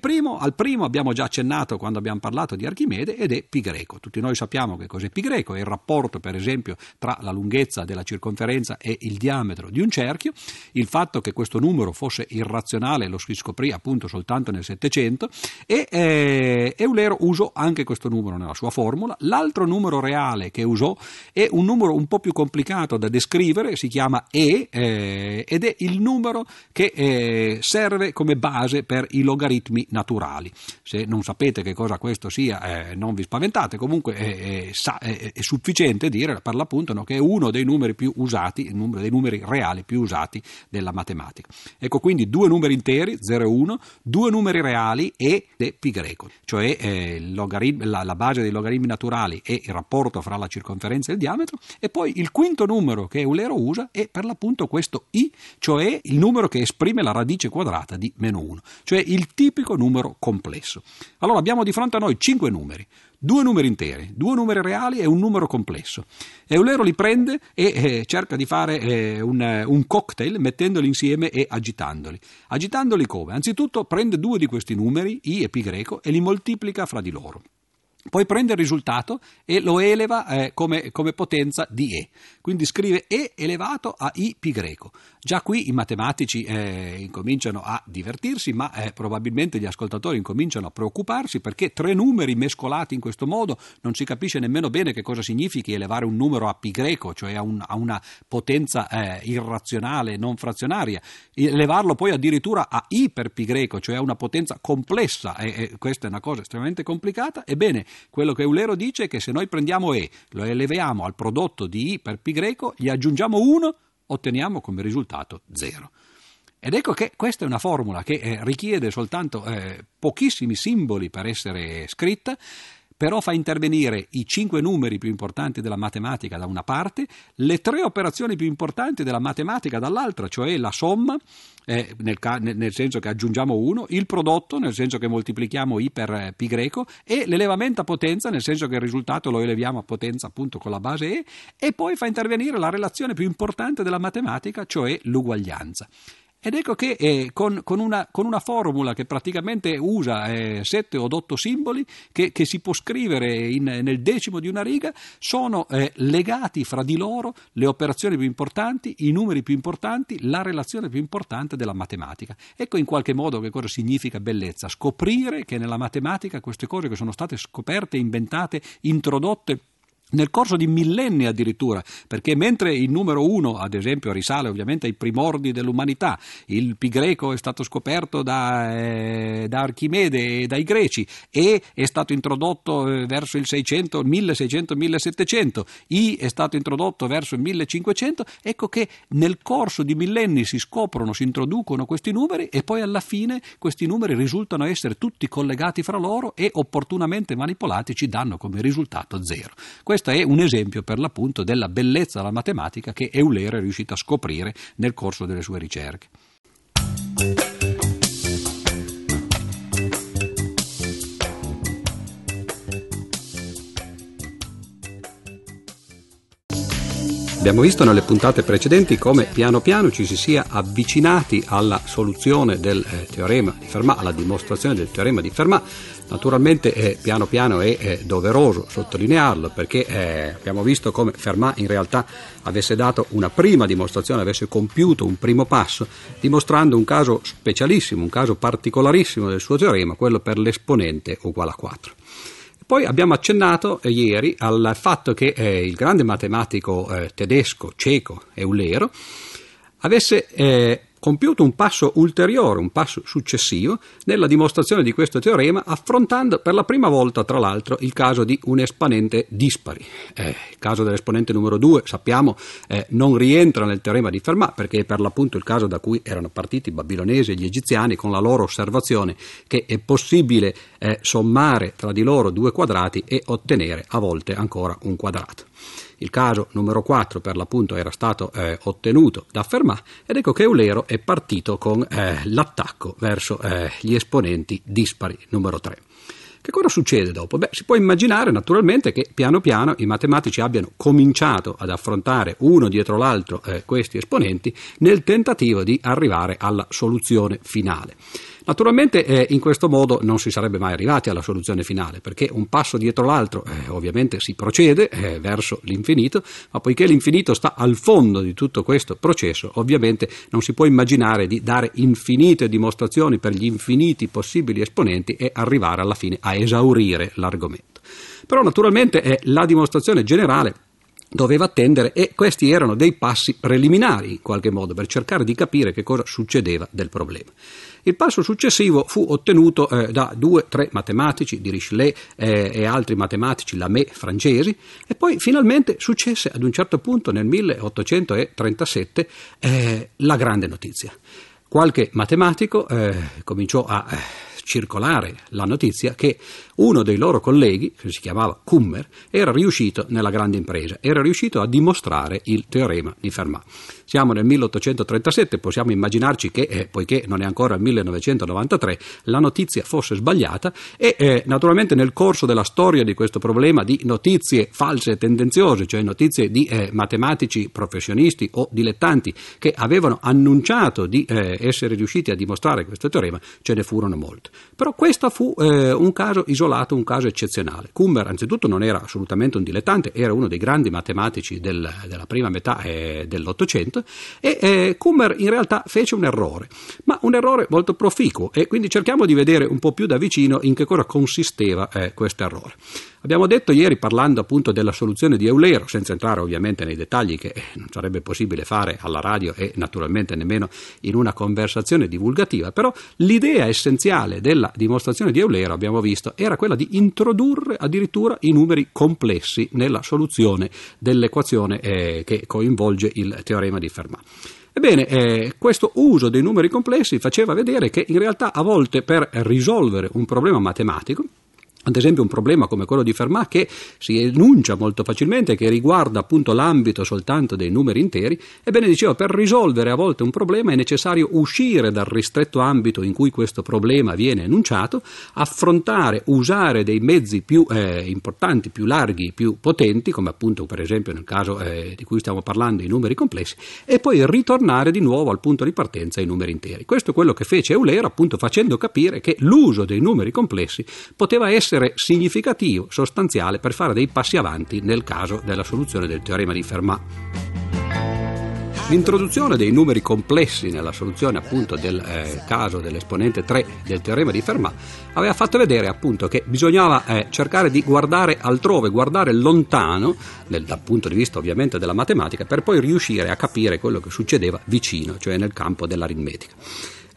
Primo, al primo abbiamo già accennato quando abbiamo parlato di Archimede ed è pi greco. Tutti noi sappiamo che cos'è pi greco, è il rapporto per esempio tra la lunghezza della circonferenza e il diametro di un cerchio. Il fatto che questo numero fosse irrazionale lo si scoprì appunto soltanto nel Settecento e eh, Eulero usò anche questo numero nella sua forma formula. L'altro numero reale che usò è un numero un po' più complicato da descrivere, si chiama E eh, ed è il numero che eh, serve come base per i logaritmi naturali. Se non sapete che cosa questo sia, eh, non vi spaventate, comunque è, è, è sufficiente dire per l'appunto no, che è uno dei numeri più usati, il numero dei numeri reali più usati della matematica. Ecco quindi due numeri interi, 0 e 1, due numeri reali e pi greco, cioè eh, la, la base dei logaritmi naturali e il rapporto fra la circonferenza e il diametro e poi il quinto numero che Eulero usa è per l'appunto questo i, cioè il numero che esprime la radice quadrata di meno 1, cioè il tipico numero complesso. Allora abbiamo di fronte a noi cinque numeri, due numeri interi, due numeri reali e un numero complesso. Eulero li prende e eh, cerca di fare eh, un, un, cocktail mettendoli insieme e agitandoli. Agitandoli come? Anzitutto prende due di questi numeri, i e pi greco, e li moltiplica fra di loro. Poi prende il risultato e lo eleva eh, come, come, potenza di E. Quindi scrive E elevato a I pi greco. Già qui i matematici eh, incominciano a divertirsi, ma eh, probabilmente gli ascoltatori incominciano a preoccuparsi perché tre numeri mescolati in questo modo non si capisce nemmeno bene che cosa significhi elevare un numero a pi greco, cioè a, un, a una potenza eh, irrazionale, non frazionaria. Elevarlo poi addirittura a I per pi greco, cioè a una potenza complessa, questa è una cosa estremamente complicata. Ebbene, quello che Eulero dice è che se noi prendiamo E, lo eleviamo al prodotto di I per pi greco, gli aggiungiamo 1, otteniamo come risultato 0. Ed ecco che questa è una formula che eh, richiede soltanto eh, pochissimi simboli per essere scritta, però fa intervenire i cinque numeri più importanti della matematica da una parte, le tre operazioni più importanti della matematica dall'altra, cioè la somma, eh, nel, nel, senso che aggiungiamo 1, il prodotto, nel senso che moltiplichiamo i per eh, pi greco, e l'elevamento a potenza, nel senso che il risultato lo eleviamo a potenza appunto con la base e, e poi fa intervenire la relazione più importante della matematica, cioè l'uguaglianza. Ed ecco che eh, con, con, una, con, una, formula che praticamente usa eh, sette o otto simboli, che, che si può scrivere in, nel decimo di una riga, sono eh, legati fra di loro le operazioni più importanti, i numeri più importanti, la relazione più importante della matematica. Ecco in qualche modo che cosa significa bellezza, scoprire che nella matematica queste cose che sono state scoperte, inventate, introdotte nel corso di millenni addirittura, perché mentre il numero uno, ad esempio, risale ovviamente ai primordi dell'umanità, il pi greco è stato scoperto da, eh, da Archimede e dai greci e è stato introdotto eh, verso il 600, 1600-1700, i è stato introdotto verso il 1500, ecco che nel corso di millenni si scoprono, si introducono questi numeri e poi alla fine questi numeri risultano essere tutti collegati fra loro e opportunamente manipolati ci danno come risultato zero. Questo è un esempio per l'appunto della bellezza della matematica che Eulero è riuscito a scoprire nel corso delle sue ricerche. Abbiamo visto nelle puntate precedenti come piano piano ci si sia avvicinati alla soluzione del eh, teorema di Fermat, alla dimostrazione del teorema di Fermat. Naturalmente eh, piano piano è, è, doveroso sottolinearlo perché eh, abbiamo visto come Fermat in realtà avesse dato una prima dimostrazione, avesse compiuto un primo passo, dimostrando un caso specialissimo, un caso particolarissimo del suo teorema, quello per l'esponente uguale a 4. Poi abbiamo accennato eh, ieri al fatto che eh, il grande matematico eh, tedesco, ceco, Eulero, avesse eh, compiuto un passo ulteriore, un passo successivo nella dimostrazione di questo teorema, affrontando per la prima volta, tra l'altro, il caso di un esponente dispari. Eh, il caso dell'esponente numero 2, sappiamo, eh, non rientra nel teorema di Fermat perché è per l'appunto il caso da cui erano partiti i babilonesi e gli egiziani con la loro osservazione che è possibile eh, sommare tra di loro due quadrati e ottenere a volte ancora un quadrato. Il caso numero 4 per l'appunto era stato eh, ottenuto da Fermat ed ecco che Eulero è partito con eh, l'attacco verso eh, gli esponenti dispari numero 3. Che cosa succede dopo? Beh, si può immaginare naturalmente che piano piano i matematici abbiano cominciato ad affrontare uno dietro l'altro eh, questi esponenti nel tentativo di arrivare alla soluzione finale. Naturalmente eh, in questo modo non si sarebbe mai arrivati alla soluzione finale, perché un passo dietro l'altro eh, ovviamente si procede eh, verso l'infinito, ma poiché l'infinito sta al fondo di tutto questo processo, ovviamente non si può immaginare di dare infinite dimostrazioni per gli infiniti possibili esponenti e arrivare alla fine a esaurire l'argomento. Però naturalmente eh, la dimostrazione generale doveva attendere e questi erano dei passi preliminari in qualche modo per cercare di capire che cosa succedeva del problema. Il passo successivo fu ottenuto eh, da due o tre matematici, di Richelieu eh, e altri matematici, Lamé, francesi, e poi finalmente successe ad un certo punto nel 1837 eh, la grande notizia. Qualche matematico eh, cominciò a eh, circolare la notizia che uno dei loro colleghi, che si chiamava Kummer, era riuscito nella grande impresa, era riuscito a dimostrare il teorema di Fermat. Siamo nel 1837, possiamo immaginarci che, eh, poiché non è ancora il 1993, la notizia fosse sbagliata e eh, naturalmente nel corso della storia di questo problema di notizie false e tendenziose, cioè notizie di eh, matematici professionisti o dilettanti che avevano annunciato di eh, essere riusciti a dimostrare questo teorema, ce ne furono molte. Però questo fu eh, un caso isolato, un caso eccezionale. Kummer anzitutto non era assolutamente un dilettante, era uno dei grandi matematici del, della prima metà eh, dell'Ottocento E eh, Kummer in realtà fece un errore, ma un errore molto proficuo e quindi cerchiamo di vedere un po' più da vicino in che cosa consisteva eh, questo errore. Abbiamo detto ieri, parlando appunto della soluzione di Eulero, senza entrare ovviamente nei dettagli che eh, non sarebbe possibile fare alla radio e naturalmente nemmeno in una conversazione divulgativa, però l'idea essenziale della dimostrazione di Eulero, abbiamo visto, era quella di introdurre addirittura i numeri complessi nella soluzione dell'equazione eh, che coinvolge il teorema di Fermat. Ebbene, eh, questo uso dei numeri complessi faceva vedere che in realtà a volte per risolvere un problema matematico ad esempio un problema come quello di Fermat che si enuncia molto facilmente, che riguarda appunto l'ambito soltanto dei numeri interi, ebbene dicevo, per risolvere a volte un problema è necessario uscire dal ristretto ambito in cui questo problema viene enunciato, affrontare, usare dei mezzi più eh, importanti, più larghi, più potenti, come appunto per esempio nel caso eh, di cui stiamo parlando i numeri complessi, e poi ritornare di nuovo al punto di partenza ai numeri interi. Questo è quello che fece Eulero appunto facendo capire che l'uso dei numeri complessi poteva essere essere significativo, sostanziale per fare dei passi avanti nel caso della soluzione del teorema di Fermat. L'introduzione dei numeri complessi nella soluzione appunto del eh, caso dell'esponente 3 del teorema di Fermat aveva fatto vedere appunto che bisognava eh, cercare di guardare altrove, guardare lontano nel, dal punto di vista ovviamente della matematica per poi riuscire a capire quello che succedeva vicino, cioè nel campo dell'aritmetica.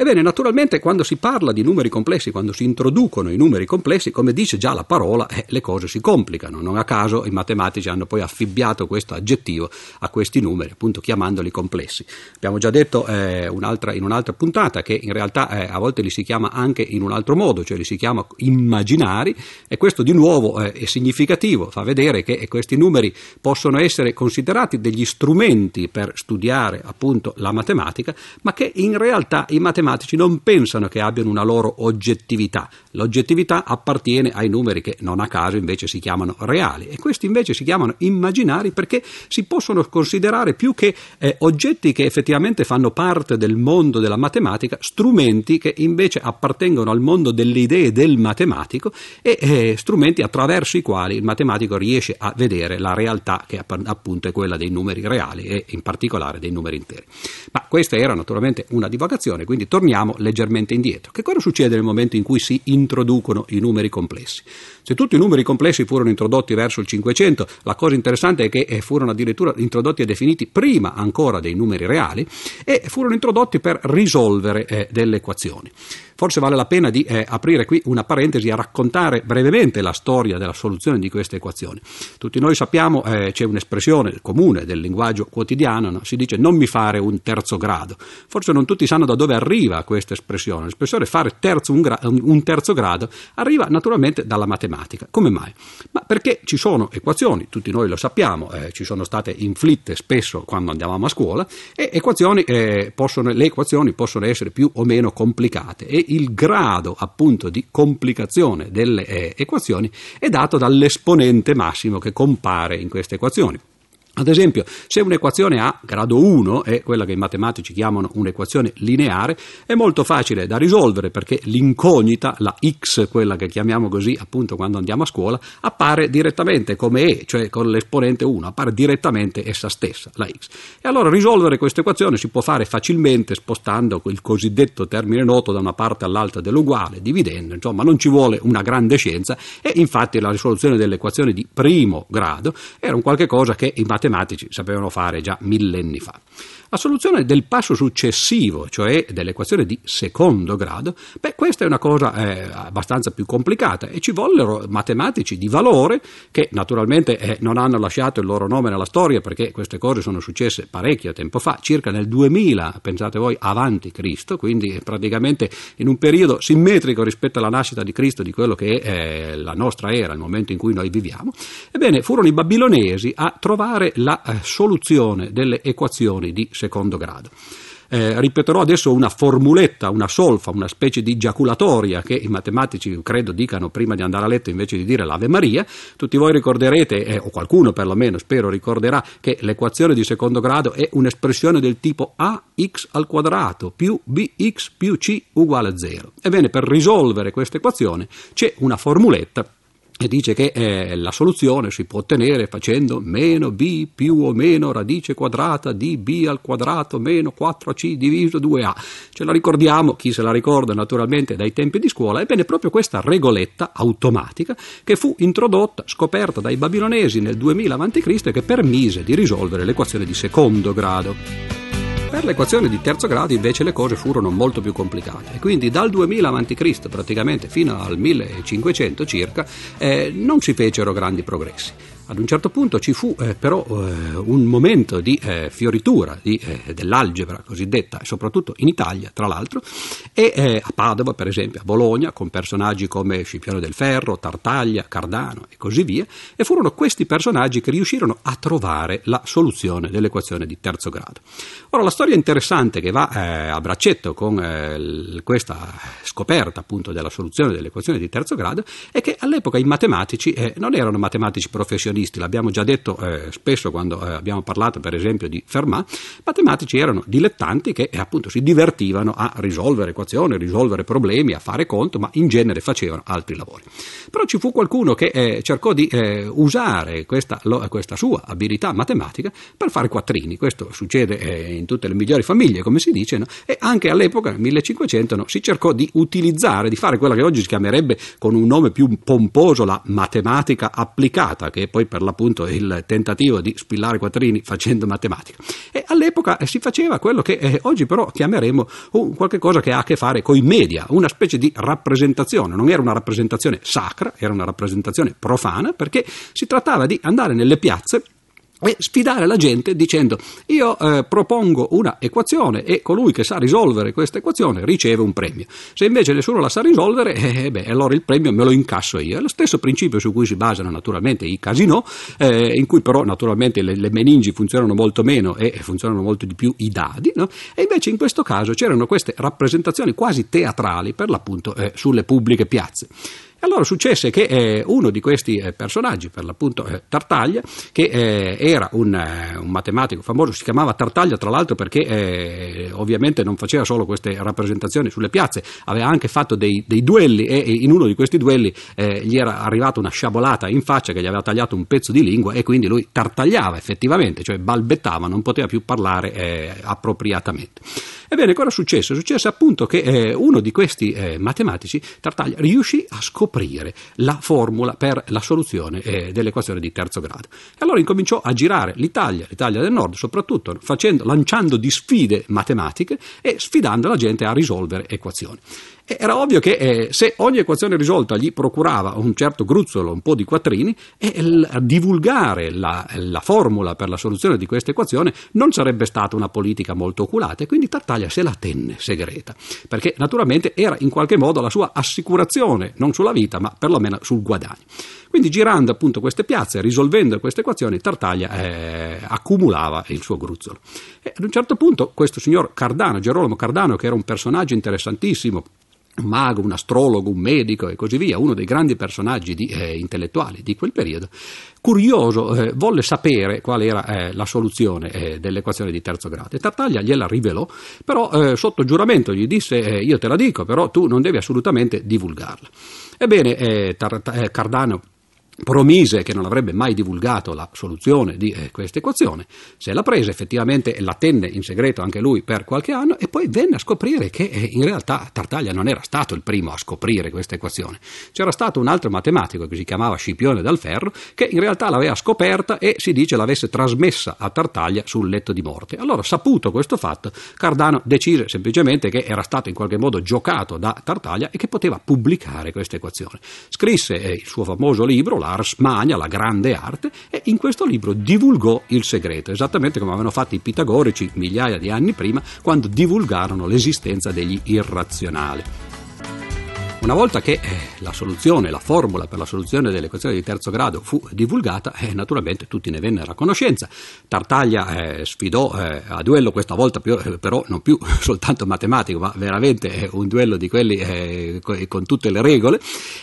Ebbene, naturalmente quando si parla di numeri complessi, quando si introducono i numeri complessi, come dice già la parola, eh, le cose si complicano. Non a caso i matematici hanno poi affibbiato questo aggettivo a questi numeri, appunto chiamandoli complessi. Abbiamo già detto eh, un'altra, in un'altra puntata che in realtà eh, a volte li si chiama anche in un altro modo, cioè li si chiama immaginari e questo di nuovo eh, è significativo, fa vedere che questi numeri possono essere considerati degli strumenti per studiare appunto la matematica, ma che in realtà i matematici matematici non pensano che abbiano una loro oggettività. L'oggettività appartiene ai numeri che non a caso invece si chiamano reali e questi invece si chiamano immaginari perché si possono considerare più che eh, oggetti che effettivamente fanno parte del mondo della matematica, strumenti che invece appartengono al mondo delle idee del matematico e eh, strumenti attraverso i quali il matematico riesce a vedere la realtà che appunto è quella dei numeri reali e in particolare dei numeri interi. Ma questa era naturalmente una divagazione, quindi torniamo leggermente indietro. Che cosa succede nel momento in cui si introducono i numeri complessi? Se tutti i numeri complessi furono introdotti verso il 500, la cosa interessante è che eh, furono addirittura introdotti e definiti prima ancora dei numeri reali e furono introdotti per risolvere eh, delle equazioni. Forse vale la pena di eh, aprire qui una parentesi a raccontare brevemente la storia della soluzione di queste equazioni. Tutti noi sappiamo, eh, c'è un'espressione comune del linguaggio quotidiano, no? si dice non mi fare un terzo grado. Forse non tutti sanno da dove arriva questa espressione. L'espressione fare terzo, un, gra- un terzo grado arriva naturalmente dalla matematica. Come mai? Ma perché ci sono equazioni, tutti noi lo sappiamo, eh, ci sono state inflitte spesso quando andavamo a scuola, e equazioni, eh, possono, le equazioni possono essere più o meno complicate e il grado appunto di complicazione delle eh, equazioni è dato dall'esponente massimo che compare in queste equazioni. Ad esempio, se un'equazione ha grado 1, è quella che i matematici chiamano un'equazione lineare, è molto facile da risolvere perché l'incognita, la x, quella che chiamiamo così appunto quando andiamo a scuola, appare direttamente come e, cioè con l'esponente 1, appare direttamente essa stessa, la x. E allora risolvere questa equazione si può fare facilmente spostando il cosiddetto termine noto da una parte all'altra dell'uguale, dividendo, insomma non ci vuole una grande scienza e infatti la risoluzione dell'equazione di primo grado era un qualche cosa che i matematici matematici sapevano fare già millenni fa. La soluzione del passo successivo, cioè dell'equazione di secondo grado, beh, questa è una cosa eh, abbastanza più complicata e ci vollero matematici di valore che naturalmente eh, non hanno lasciato il loro nome nella storia perché queste cose sono successe parecchio tempo fa, circa nel 2000, pensate voi, avanti Cristo, quindi praticamente in un periodo simmetrico rispetto alla nascita di Cristo, di quello che è eh, la nostra era, il momento in cui noi viviamo. Ebbene, furono i babilonesi a trovare la eh, soluzione delle equazioni di secondo grado. Eh, ripeterò adesso una formuletta, una solfa, una specie di giaculatoria che i matematici credo dicano prima di andare a letto invece di dire l'Ave Maria. Tutti voi ricorderete, eh, o qualcuno perlomeno spero ricorderà, che l'equazione di secondo grado è un'espressione del tipo ax al quadrato più bx più c uguale a 0. Ebbene, per risolvere questa equazione c'è una formuletta e dice che eh, la soluzione si può ottenere facendo meno b più o meno radice quadrata di b al quadrato meno 4c diviso 2a. Ce la ricordiamo, chi se la ricorda naturalmente dai tempi di scuola, ebbene proprio questa regoletta automatica che fu introdotta, scoperta dai babilonesi nel 2000 a.C. e che permise di risolvere l'equazione di secondo grado. Per l'equazione di terzo grado invece le cose furono molto più complicate e quindi dal 2000 a.C. praticamente fino al 1500 circa eh, non si fecero grandi progressi. Ad un certo punto ci fu eh, però eh, un momento di eh, fioritura di, eh, dell'algebra cosiddetta, soprattutto in Italia, tra l'altro, e eh, a Padova, per esempio, a Bologna, con personaggi come Scipione del Ferro, Tartaglia, Cardano e così via, e furono questi personaggi che riuscirono a trovare la soluzione dell'equazione di terzo grado. Ora, la storia interessante che va eh, a braccetto con questa scoperta appunto della soluzione dell'equazione di terzo grado è che all'epoca i matematici non erano matematici professionisti, matematisti, l'abbiamo già detto eh, spesso quando eh, abbiamo parlato per esempio di Fermat, matematici erano dilettanti che eh, appunto si divertivano a risolvere equazioni, a risolvere problemi, a fare conto, ma in genere facevano altri lavori. Però ci fu qualcuno che eh, cercò di eh, usare questa, lo, questa, sua abilità matematica per fare quattrini, questo succede eh, in tutte le migliori famiglie come si dice, no? e anche all'epoca nel 1500 no, si cercò di utilizzare, di fare quella che oggi si chiamerebbe con un nome più pomposo la matematica applicata, che poi per l'appunto il tentativo di spillare quattrini facendo matematica. E all'epoca si faceva quello che eh, oggi però chiameremo un qualche cosa che ha a che fare con i media, una specie di rappresentazione, non era una rappresentazione sacra, era una rappresentazione profana perché si trattava di andare nelle piazze e sfidare la gente dicendo io eh, propongo una equazione e colui che sa risolvere questa equazione riceve un premio. Se invece nessuno la sa risolvere, eh, beh, allora il premio me lo incasso io. È lo stesso principio su cui si basano naturalmente i casinò, eh, in cui però naturalmente le, le, meningi funzionano molto meno e funzionano molto di più i dadi, no? e invece in questo caso c'erano queste rappresentazioni quasi teatrali per l'appunto eh, sulle pubbliche piazze. Allora successe che eh, uno di questi eh, personaggi, per l'appunto eh, Tartaglia, che eh, era un, eh, un, matematico famoso, si chiamava Tartaglia tra l'altro perché eh, ovviamente non faceva solo queste rappresentazioni sulle piazze, aveva anche fatto dei, dei duelli e, e, in uno di questi duelli gli era arrivata una sciabolata in faccia che gli aveva tagliato un pezzo di lingua e quindi lui tartagliava effettivamente, cioè balbettava, non poteva più parlare appropriatamente. Ebbene, cosa successe? Successe appunto che uno di questi matematici, Tartaglia, riuscì a scoprire la formula per la soluzione eh, dell'equazione di terzo grado. E allora incominciò a girare l'Italia, l'Italia del Nord soprattutto, facendo, lanciando di sfide matematiche e sfidando la gente a risolvere equazioni. Era ovvio che eh, se ogni equazione risolta gli procurava un certo gruzzolo, un po' di quattrini, eh, divulgare la, la, formula per la soluzione di questa equazione non sarebbe stata una politica molto oculata e quindi Tartaglia se la tenne segreta, perché naturalmente era in qualche modo la sua assicurazione, non sulla vita, ma perlomeno sul guadagno. Quindi girando appunto queste piazze, risolvendo queste equazioni, Tartaglia eh, accumulava il suo gruzzolo. E ad un certo punto questo signor Cardano, Gerolamo Cardano, che era un personaggio interessantissimo, un mago, un astrologo, un medico e così via, uno dei grandi personaggi di, eh, intellettuali di quel periodo, curioso, eh, volle sapere qual era eh, la soluzione eh, dell'equazione di terzo grado e Tartaglia gliela rivelò, però eh, sotto giuramento gli disse eh, io te la dico, però tu non devi assolutamente divulgarla. Ebbene, Tar- Cardano promise che non avrebbe mai divulgato la soluzione di eh, questa equazione, se la prese effettivamente la tenne in segreto anche lui per qualche anno e poi venne a scoprire che eh, in realtà Tartaglia non era stato il primo a scoprire questa equazione, c'era stato un altro matematico che si chiamava Scipione dal Ferro che in realtà l'aveva scoperta e si dice l'avesse trasmessa a Tartaglia sul letto di morte. Allora saputo questo fatto Cardano decise semplicemente che era stato in qualche modo giocato da Tartaglia e che poteva pubblicare questa equazione. Scrisse eh, il suo famoso libro, la Ars Magna, la grande arte, e in questo libro divulgò il segreto, esattamente come avevano fatto i pitagorici migliaia di anni prima, quando divulgarono l'esistenza degli irrazionali. Una volta che eh, la soluzione, la formula per la soluzione dell'equazione di terzo grado fu divulgata, eh, naturalmente tutti ne vennero a conoscenza. Tartaglia eh, sfidò eh, a duello questa volta più, eh, però non più soltanto matematico, ma veramente eh, un duello di quelli con tutte le regole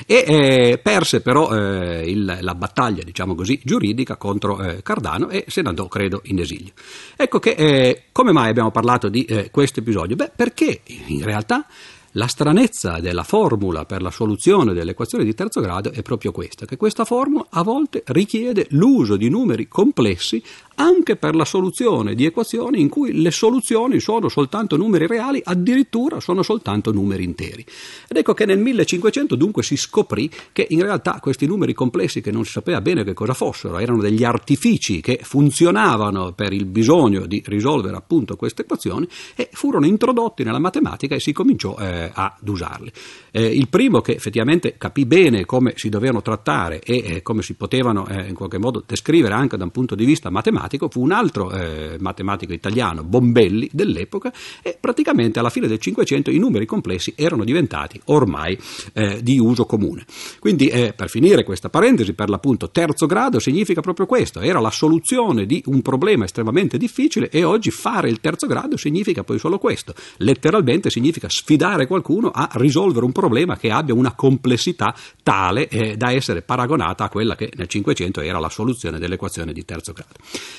e perse però il, la battaglia, diciamo così, giuridica contro Cardano e se ne andò, credo, in esilio. Ecco che come mai abbiamo parlato di questo episodio? Beh, perché in realtà la stranezza della formula per la soluzione dell'equazione di terzo grado è proprio questa, che questa formula a volte richiede l'uso di numeri complessi anche per la soluzione di equazioni in cui le soluzioni sono soltanto numeri reali, addirittura sono soltanto numeri interi. Ed ecco che nel 1500 dunque si scoprì che in realtà questi numeri complessi che non si sapeva bene che cosa fossero, erano degli artifici che funzionavano per il bisogno di risolvere appunto queste equazioni e furono introdotti nella matematica e si cominciò eh, ad usarli. Eh, il primo che effettivamente capì bene come si dovevano trattare e eh, come si potevano eh, in qualche modo descrivere anche da un punto di vista matematico fu un altro eh, matematico italiano, Bombelli, dell'epoca, e praticamente alla fine del Cinquecento i numeri complessi erano diventati ormai eh, di uso comune. Quindi, eh, per finire questa parentesi, per l'appunto terzo grado significa proprio questo, era la soluzione di un problema estremamente difficile e oggi fare il terzo grado significa poi solo questo, letteralmente significa sfidare qualcuno a risolvere un problema che abbia una complessità tale eh, da essere paragonata a quella che nel Cinquecento era la soluzione dell'equazione di terzo grado.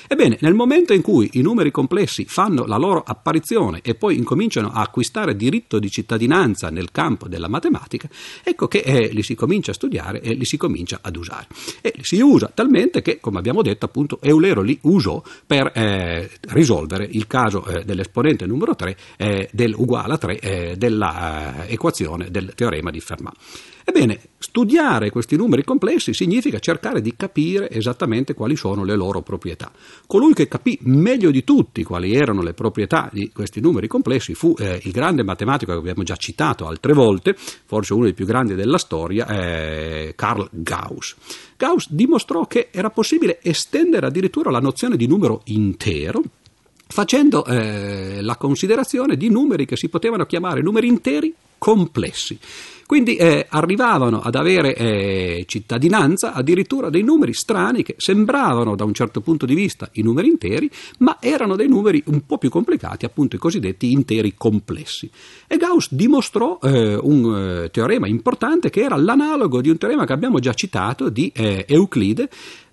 Ebbene, nel momento in cui i numeri complessi fanno la loro apparizione e poi incominciano a acquistare diritto di cittadinanza nel campo della matematica, ecco che eh, li si comincia a studiare e li si comincia ad usare. E si usa talmente che, come abbiamo detto, appunto, Eulero li usò per eh, risolvere il caso eh, dell'esponente numero 3 eh, del uguale a 3 eh, eh, del teorema di Fermat. Ebbene, studiare questi numeri complessi significa cercare di capire esattamente quali sono le loro proprietà. Colui che capì meglio di tutti quali erano le proprietà di questi numeri complessi fu eh, il grande matematico che abbiamo già citato altre volte, forse uno dei più grandi della storia, eh, Carl Gauss. Gauss dimostrò che era possibile estendere addirittura la nozione di numero intero facendo eh, la considerazione di numeri che si potevano chiamare numeri interi complessi. Quindi eh, arrivavano ad avere eh, cittadinanza addirittura dei numeri strani che sembravano da un certo punto di vista i numeri interi, ma erano dei numeri un po' più complicati, appunto i cosiddetti interi complessi. E Gauss dimostrò eh, un eh, teorema importante che era l'analogo di un teorema che abbiamo già citato di eh, Euclide,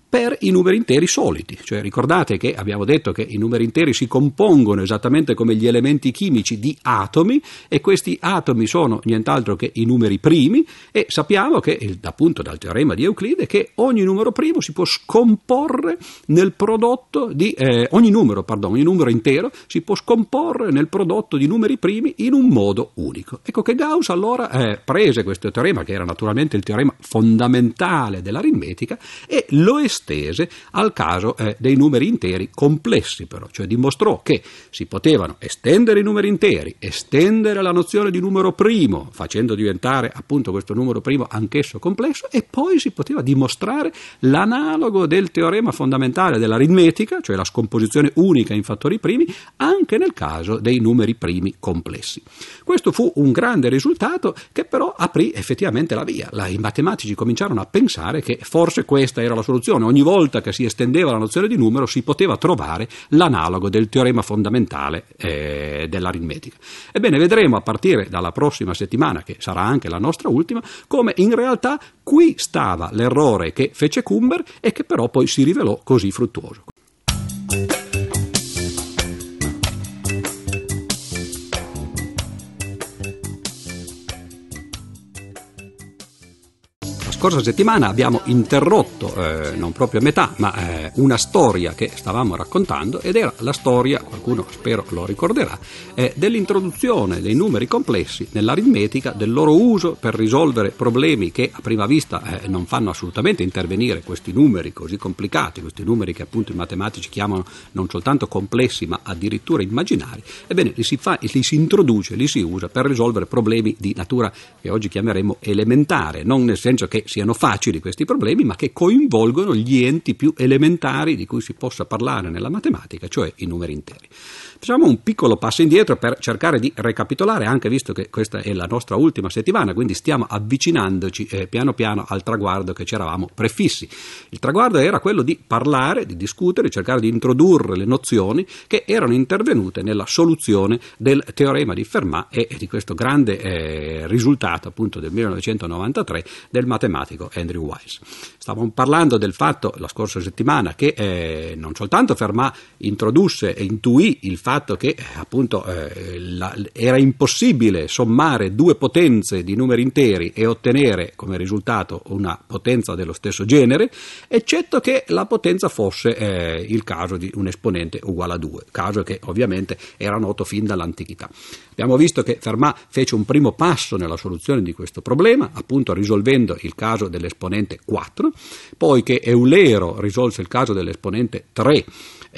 per i numeri interi soliti. Cioè ricordate che abbiamo detto che i numeri interi si compongono esattamente come gli elementi chimici di atomi e questi atomi sono nient'altro che i numeri primi e sappiamo che appunto dal teorema di Euclide che ogni numero primo si può scomporre nel prodotto di eh, ogni numero, pardon, ogni numero intero si può scomporre nel prodotto di numeri primi in un modo unico. Ecco che Gauss allora eh, prese questo teorema che era naturalmente il teorema fondamentale dell'aritmetica e lo estese al caso eh, dei numeri interi complessi però, cioè dimostrò che si potevano estendere i numeri interi, estendere la nozione di numero primo, facendo diventare appunto questo numero primo anch'esso complesso e poi si poteva dimostrare l'analogo del teorema fondamentale dell'aritmetica, cioè la scomposizione unica in fattori primi, anche nel caso dei numeri primi complessi. Questo fu un grande risultato che però aprì effettivamente la via. I matematici cominciarono a pensare che forse questa era la soluzione. Ogni volta che si estendeva la nozione di numero si poteva trovare l'analogo del teorema fondamentale eh, dell'aritmetica. Ebbene, vedremo a partire dalla prossima settimana, che sarà anche la nostra ultima, come in realtà qui stava l'errore che fece Kumber e che però poi si rivelò così fruttuoso. Scorsa settimana abbiamo interrotto, eh, non proprio a metà, ma eh, una storia che stavamo raccontando ed era la storia, qualcuno spero lo ricorderà, eh, dell'introduzione dei numeri complessi nell'aritmetica, del loro uso per risolvere problemi che a prima vista eh, non fanno assolutamente intervenire questi numeri così complicati, questi numeri che appunto i matematici chiamano non soltanto complessi ma addirittura immaginari. Ebbene, li si, fa, li si introduce, li si usa per risolvere problemi di natura che oggi chiameremo elementare, non nel senso che siano facili questi problemi, ma che coinvolgono gli enti più elementari di cui si possa parlare nella matematica, cioè i numeri interi. Facciamo un piccolo passo indietro per cercare di recapitolare, anche visto che questa è la nostra ultima settimana, quindi stiamo avvicinandoci eh, piano piano al traguardo che ci eravamo prefissi. Il traguardo era quello di parlare, di discutere, di cercare di introdurre le nozioni che erano intervenute nella soluzione del teorema di Fermat e di questo grande eh, risultato appunto del 1993 del matematico Andrew Wise. Stavamo parlando del fatto la scorsa settimana che eh, non soltanto Fermat introdusse e intuì il fatto che appunto eh, la, era impossibile sommare due potenze di numeri interi e ottenere come risultato una potenza dello stesso genere, eccetto che la potenza fosse eh, il caso di un esponente uguale a 2, caso che ovviamente era noto fin dall'antichità. Abbiamo visto che Fermat fece un primo passo nella soluzione di questo problema, appunto risolvendo il caso dell'esponente 4, poi che Eulero risolse il caso dell'esponente 3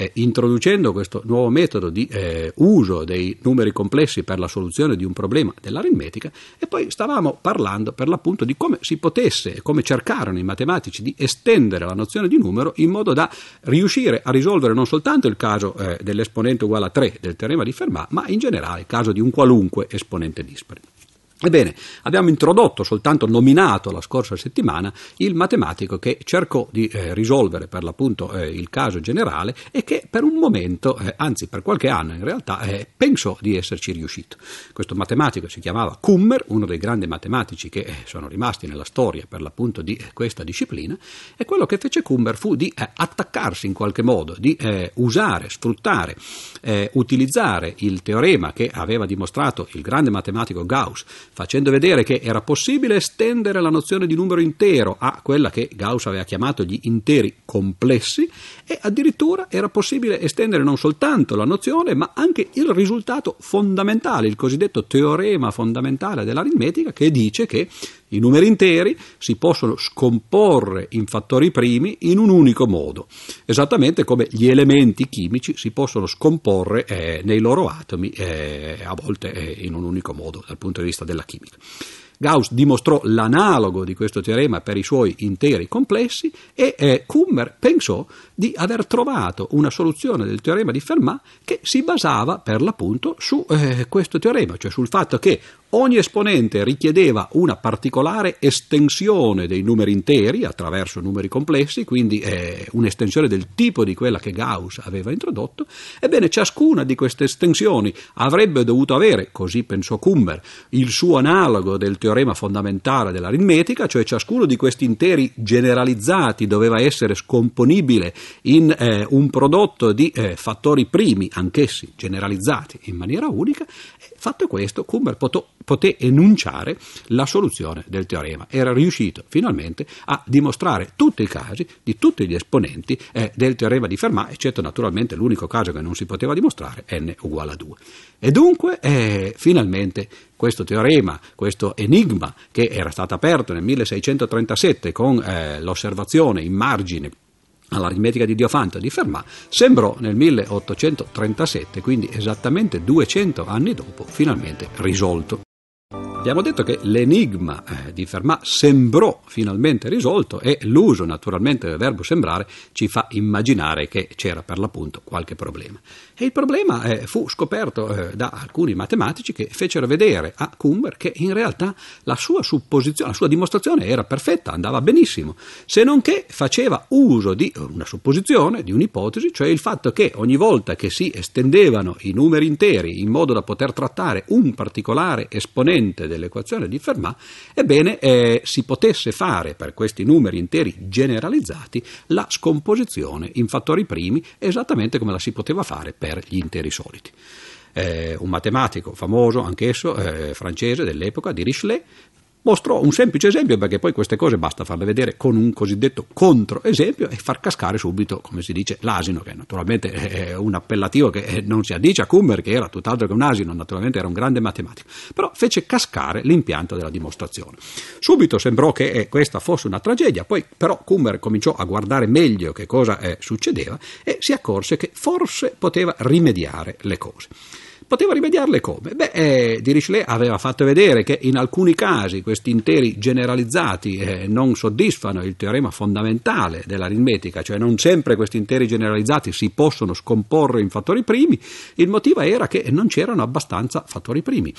eh, introducendo questo nuovo metodo di eh, uso dei numeri complessi per la soluzione di un problema dell'aritmetica e poi stavamo parlando per l'appunto di come si potesse e come cercarono i matematici di estendere la nozione di numero in modo da riuscire a risolvere non soltanto il caso eh, dell'esponente uguale a 3 del teorema di Fermat, ma in generale il caso di un qualunque esponente dispari. Ebbene, abbiamo introdotto, soltanto nominato la scorsa settimana, il matematico che cercò di eh, risolvere per l'appunto eh, il caso generale e che per un momento, eh, anzi per qualche anno in realtà, eh, pensò di esserci riuscito. Questo matematico si chiamava Kummer, uno dei grandi matematici che eh, sono rimasti nella storia per l'appunto di eh, questa disciplina, e quello che fece Kummer fu di attaccarsi in qualche modo, di usare, sfruttare, utilizzare il teorema che aveva dimostrato il grande matematico Gauss facendo vedere che era possibile estendere la nozione di numero intero a quella che Gauss aveva chiamato gli interi complessi e addirittura era possibile estendere non soltanto la nozione ma anche il risultato fondamentale, il cosiddetto teorema fondamentale dell'aritmetica che dice che i numeri interi si possono scomporre in fattori primi in un unico modo, esattamente come gli elementi chimici si possono scomporre eh, nei loro atomi, eh, a volte eh, in un unico modo dal punto di vista della chimica. Gauss dimostrò l'analogo di questo teorema per i suoi interi complessi e eh, Kummer pensò di aver trovato una soluzione del teorema di Fermat che si basava per l'appunto su eh, questo teorema, cioè sul fatto che ogni esponente richiedeva una particolare estensione dei numeri interi attraverso numeri complessi, quindi eh, un'estensione del tipo di quella che Gauss aveva introdotto, ebbene ciascuna di queste estensioni avrebbe dovuto avere, così pensò Kummer, il suo analogo del teorema fondamentale dell'aritmetica, cioè ciascuno di questi interi generalizzati doveva essere scomponibile in eh, un prodotto di eh, fattori primi, anch'essi generalizzati in maniera unica, fatto questo Kummer poté, poté enunciare la soluzione del teorema. Era riuscito finalmente a dimostrare tutti i casi di tutti gli esponenti eh, del teorema di Fermat, eccetto naturalmente l'unico caso che non si poteva dimostrare, n uguale a 2. E dunque, eh, finalmente, questo teorema, questo enigma che era stato aperto nel 1637 con eh, l'osservazione in margine all'aritmetica di Diofante di Fermat, sembrò nel 1837, quindi esattamente 200 anni dopo, finalmente risolto. Abbiamo detto che l'enigma eh, di Fermat sembrò finalmente risolto e l'uso naturalmente del verbo sembrare ci fa immaginare che c'era per l'appunto qualche problema. E il problema eh, fu scoperto eh, da alcuni matematici che fecero vedere a Kummer che in realtà la sua supposizione, la sua dimostrazione era perfetta, andava benissimo, se non che faceva uso di una supposizione, di un'ipotesi, cioè il fatto che ogni volta che si estendevano i numeri interi in modo da poter trattare un particolare esponente dell'equazione di Fermat, ebbene eh, si potesse fare per questi numeri interi generalizzati la scomposizione in fattori primi esattamente come la si poteva fare per gli interi soliti. Eh, un matematico famoso, anch'esso eh, francese dell'epoca, di Richelet, Mostrò un semplice esempio perché poi queste cose basta farle vedere con un cosiddetto controesempio e far cascare subito, come si dice, l'asino, che naturalmente è un appellativo che non si addice a Kummer, che era tutt'altro che un asino, naturalmente era un grande matematico, però fece cascare l'impianto della dimostrazione. Subito sembrò che eh, questa fosse una tragedia, poi però Kummer cominciò a guardare meglio che cosa eh, succedeva e si accorse che forse poteva rimediare le cose. Poteva rimediarle come? Beh, eh, Dirichlet aveva fatto vedere che in alcuni casi questi interi generalizzati eh, non soddisfano il teorema fondamentale dell'aritmetica, cioè non sempre questi interi generalizzati si possono scomporre in fattori primi, il motivo era che non c'erano abbastanza fattori primi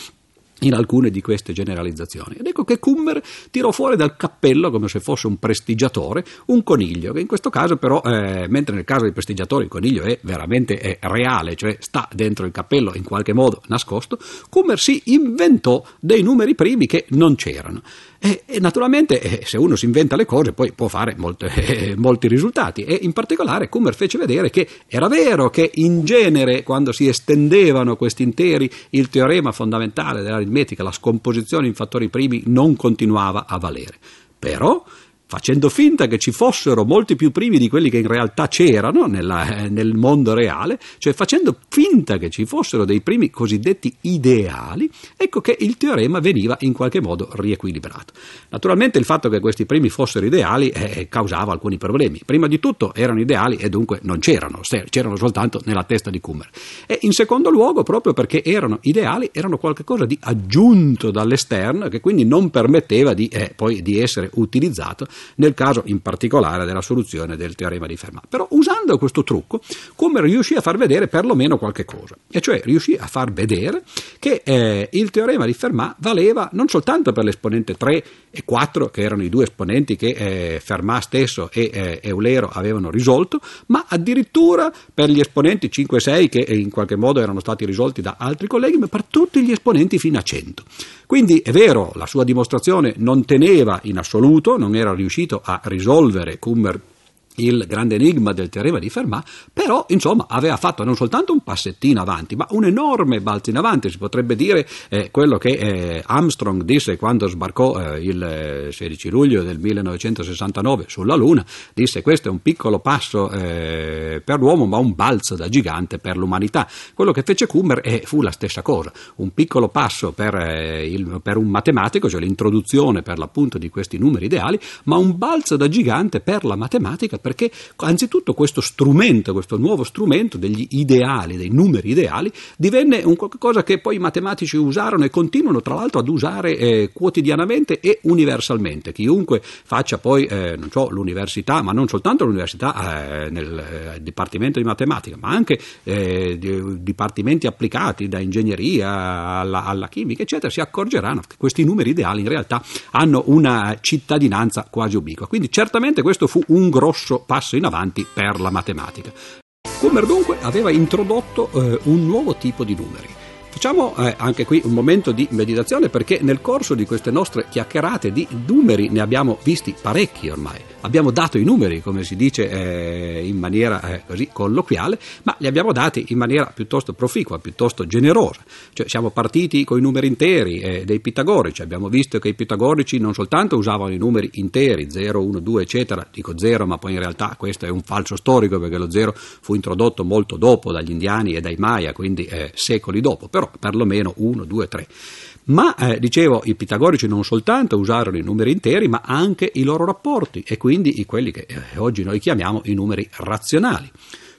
in alcune di queste generalizzazioni. Ed ecco che Kummer tirò fuori dal cappello, come se fosse un prestigiatore, un coniglio, che in questo caso però, eh, mentre nel caso dei prestigiatori il coniglio è veramente è reale, cioè sta dentro il cappello in qualche modo nascosto, Kummer si inventò dei numeri primi che non c'erano. E, e naturalmente eh, se uno si inventa le cose poi può fare molte, eh, molti risultati e in particolare Kummer fece vedere che era vero che in genere quando si estendevano questi interi il teorema fondamentale dell'aritmetica, la scomposizione in fattori primi non continuava a valere. Però facendo finta che ci fossero molti più primi di quelli che in realtà c'erano nella, eh, nel mondo reale, cioè facendo finta che ci fossero dei primi cosiddetti ideali, ecco che il teorema veniva in qualche modo riequilibrato. Naturalmente il fatto che questi primi fossero ideali eh, causava alcuni problemi. Prima di tutto erano ideali e dunque non c'erano, c'erano soltanto nella testa di Kummer. E in secondo luogo, proprio perché erano ideali, erano qualcosa di aggiunto dall'esterno che quindi non permetteva di, eh, poi di essere utilizzato nel caso in particolare della soluzione del teorema di Fermat. Però usando questo trucco, come riuscì a far vedere perlomeno qualche cosa, e cioè riuscì a far vedere che eh, il teorema di Fermat valeva non soltanto per l'esponente 3 e 4, che erano i due esponenti che eh, Fermat stesso e eh, Eulero avevano risolto, ma addirittura per gli esponenti 5 e 6 che in qualche modo erano stati risolti da altri colleghi, ma per tutti gli esponenti fino a 100. Quindi è vero, la sua dimostrazione non teneva in assoluto, non era riuscito a risolvere Kummer il grande enigma del teorema di Fermat, però insomma aveva fatto non soltanto un passettino avanti, ma un enorme balzo in avanti, si potrebbe dire eh, quello che eh, Armstrong disse quando sbarcò eh, il 16 eh, luglio del 1969 sulla Luna, disse questo è un piccolo passo eh, per l'uomo ma un balzo da gigante per l'umanità. Quello che fece Kummer eh, fu la stessa cosa, un piccolo passo per, il, per un matematico, cioè l'introduzione per l'appunto di questi numeri ideali, ma un balzo da gigante per la matematica perché anzitutto questo strumento, questo nuovo strumento degli ideali, dei numeri ideali, divenne un qualcosa che poi i matematici usarono e continuano tra l'altro ad usare eh, quotidianamente e universalmente. Chiunque faccia poi eh, so, l'università, ma non soltanto l'università eh, nel eh, dipartimento di matematica, ma anche eh, di, dipartimenti applicati da ingegneria alla, alla chimica, eccetera, si accorgeranno che questi numeri ideali in realtà hanno una cittadinanza quasi ubiqua. Quindi certamente questo fu un grosso passo in avanti per la matematica. Kummer dunque aveva introdotto eh, un nuovo tipo di numeri. Facciamo eh, anche qui un momento di meditazione perché nel corso di queste nostre chiacchierate di numeri ne abbiamo visti parecchi ormai. Abbiamo dato i numeri, come si dice eh, in maniera eh, così colloquiale, ma li abbiamo dati in maniera piuttosto proficua, piuttosto generosa. Cioè, siamo partiti con i numeri interi eh, dei pitagorici, abbiamo visto che i pitagorici non soltanto usavano i numeri interi, 0, 1, 2, eccetera, dico 0, ma poi in realtà questo è un falso storico perché lo 0 fu introdotto molto dopo dagli indiani e dai Maya, quindi eh, secoli dopo, però perlomeno 1, 2, 3. Ma, eh, dicevo, i pitagorici non soltanto usarono i numeri interi, ma anche i loro rapporti e quindi quelli che eh, oggi noi chiamiamo i numeri razionali.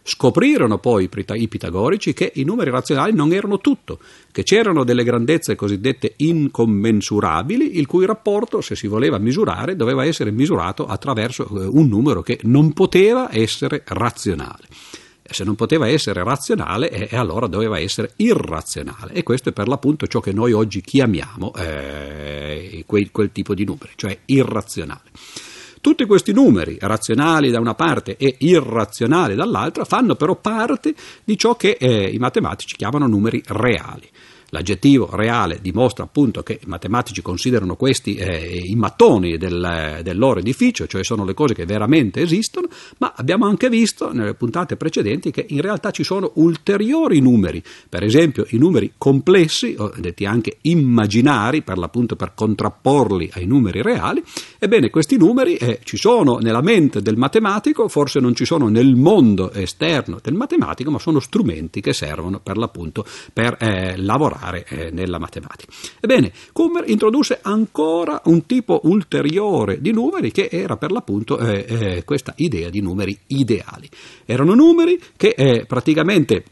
Scoprirono poi i pitagorici che i numeri razionali non erano tutto, che c'erano delle grandezze cosiddette incommensurabili, il cui rapporto, se si voleva misurare, doveva essere misurato attraverso eh, un numero che non poteva essere razionale se non poteva essere razionale, eh, allora doveva essere irrazionale. E questo è per l'appunto ciò che noi oggi chiamiamo eh, quel, quel tipo di numeri, cioè irrazionale. Tutti questi numeri, razionali da una parte e irrazionali dall'altra, fanno però parte di ciò che eh, i matematici chiamano numeri reali. L'aggettivo reale dimostra appunto che i matematici considerano questi eh, i mattoni del, del, loro edificio, cioè sono le cose che veramente esistono, ma abbiamo anche visto nelle puntate precedenti che in realtà ci sono ulteriori numeri, per esempio i numeri complessi, detti anche immaginari, per l'appunto per contrapporli ai numeri reali. Ebbene, questi numeri eh, ci sono nella mente del matematico, forse non ci sono nel mondo esterno del matematico, ma sono strumenti che servono per l'appunto per eh, lavorare fare eh, nella matematica. Ebbene, Kummer introdusse ancora un tipo ulteriore di numeri che era per l'appunto eh, eh, questa idea di numeri ideali. Erano numeri che eh, praticamente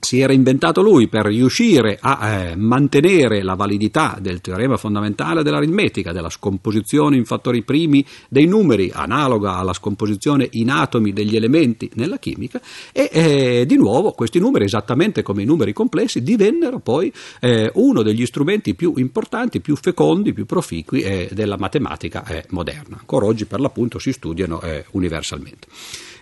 si era inventato lui per riuscire a eh, mantenere la validità del teorema fondamentale dell'aritmetica, della scomposizione in fattori primi dei numeri, analoga alla scomposizione in atomi degli elementi nella chimica, e eh, di nuovo questi numeri, esattamente come i numeri complessi, divennero poi eh, uno degli strumenti più importanti, più fecondi, più proficui eh, della matematica eh, moderna. Ancora oggi per l'appunto si studiano eh, universalmente.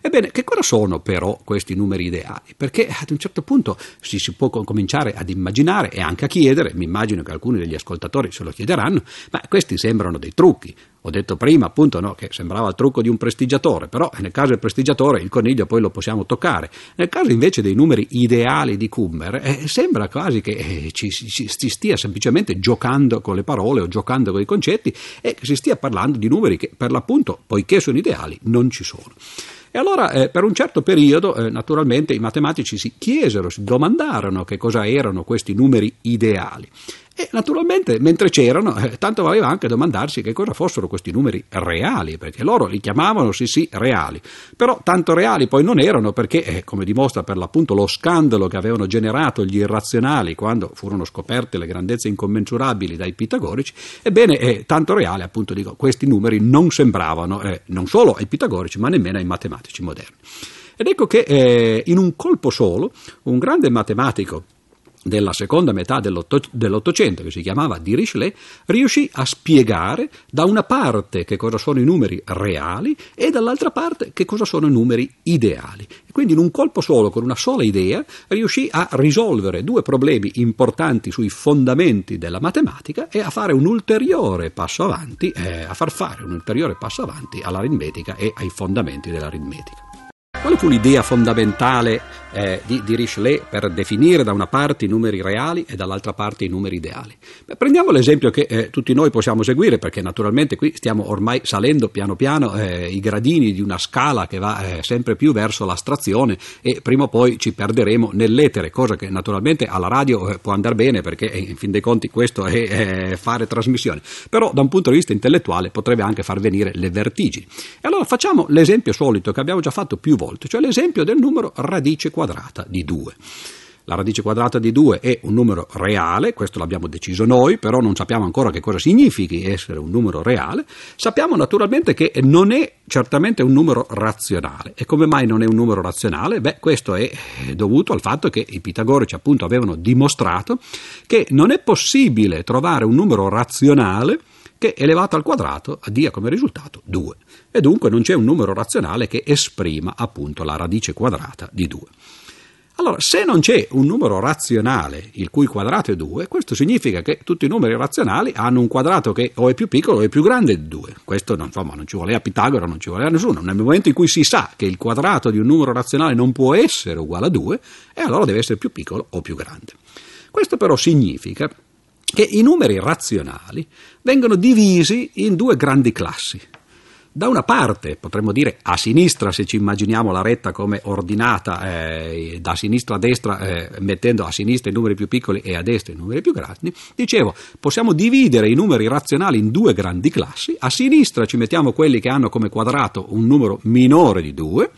Ebbene, che cosa sono però questi numeri ideali? Perché ad un certo punto si, si può cominciare ad immaginare e anche a chiedere, mi immagino che alcuni degli ascoltatori se lo chiederanno, ma questi sembrano dei trucchi. Ho detto prima appunto no, che sembrava il trucco di un prestigiatore, però nel caso del prestigiatore il coniglio poi lo possiamo toccare. Nel caso invece dei numeri ideali di Kummer, eh, sembra quasi che eh, ci, si stia semplicemente giocando con le parole o giocando con i concetti e che si stia parlando di numeri che per l'appunto, poiché sono ideali, non ci sono. E allora eh, per un certo periodo eh, naturalmente i matematici si chiesero, si domandarono che cosa erano questi numeri ideali. E naturalmente, mentre c'erano, eh, tanto valeva anche domandarsi che cosa fossero questi numeri reali, perché loro li chiamavano sì sì reali, però tanto reali poi non erano perché, eh, come dimostra per l'appunto lo scandalo che avevano generato gli irrazionali quando furono scoperte le grandezze incommensurabili dai pitagorici, ebbene, eh, tanto reali appunto dico, questi numeri non sembravano eh, non solo ai pitagorici ma nemmeno ai matematici moderni. Ed ecco che eh, in un colpo solo un grande matematico della seconda metà dell'Ottocento, che si chiamava Dirichlet, riuscì a spiegare da una parte che cosa sono i numeri reali e dall'altra parte che cosa sono i numeri ideali. quindi in un colpo solo, con una sola idea, riuscì a risolvere due problemi importanti sui fondamenti della matematica e a fare un ulteriore passo avanti, eh, a far fare un ulteriore passo avanti all'aritmetica e ai fondamenti dell'aritmetica. Quale fu l'idea fondamentale eh, di, di, Richelet per definire da una parte i numeri reali e dall'altra parte i numeri ideali? Beh, prendiamo l'esempio che eh, tutti noi possiamo seguire, perché naturalmente qui stiamo ormai salendo piano piano eh, i gradini di una scala che va eh, sempre più verso l'astrazione e prima o poi ci perderemo nell'etere, cosa che naturalmente alla radio eh, può andare bene perché eh, in fin dei conti questo è fare trasmissione, però da un punto di vista intellettuale potrebbe anche far venire le vertigini. E allora facciamo l'esempio solito che abbiamo già fatto più volte cioè l'esempio del numero radice quadrata di 2. La radice quadrata di 2 è un numero reale, questo l'abbiamo deciso noi, però non sappiamo ancora che cosa significhi essere un numero reale. Sappiamo naturalmente che non è certamente un numero razionale. E come mai non è un numero razionale? Beh, questo è dovuto al fatto che i pitagorici appunto avevano dimostrato che non è possibile trovare un numero razionale che elevato al quadrato dia come risultato 2 e dunque non c'è un numero razionale che esprima appunto la radice quadrata di 2. Allora, se non c'è un numero razionale il cui quadrato è 2, questo significa che tutti i numeri razionali hanno un quadrato che o è più piccolo o è più grande di 2. Questo insomma, non ci vuole a Pitagora, non ci vuole a nessuno. Nel momento in cui si sa che il quadrato di un numero razionale non può essere uguale a 2, e allora deve essere più piccolo o più grande. Questo però significa che i numeri razionali vengono divisi in due grandi classi. Da una parte, potremmo dire a sinistra, se ci immaginiamo la retta come ordinata eh, da sinistra a destra, eh, mettendo a sinistra i numeri più piccoli e a destra i numeri più grandi, dicevo, possiamo dividere i numeri razionali in due grandi classi. A sinistra ci mettiamo quelli che hanno come quadrato un numero minore di 2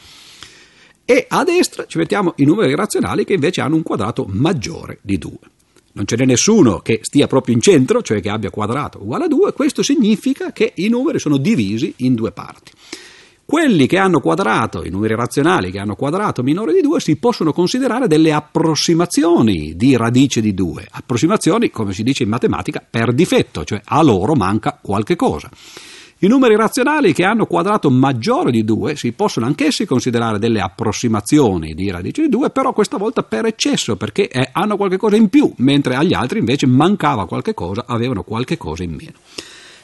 e a destra ci mettiamo i numeri razionali che invece hanno un quadrato maggiore di 2 non ce n'è nessuno che stia proprio in centro, cioè che abbia quadrato uguale a 2, questo significa che i numeri sono divisi in due parti. Quelli che hanno quadrato, i numeri razionali che hanno quadrato minore di 2, si possono considerare delle approssimazioni di radice di 2. Approssimazioni, come si dice in matematica, per difetto, cioè a loro manca qualche cosa. I numeri razionali che hanno quadrato maggiore di 2 si possono anch'essi considerare delle approssimazioni di radice di 2, però questa volta per eccesso, perché eh, hanno qualche cosa in più, mentre agli altri invece mancava qualche cosa, avevano qualche cosa in meno.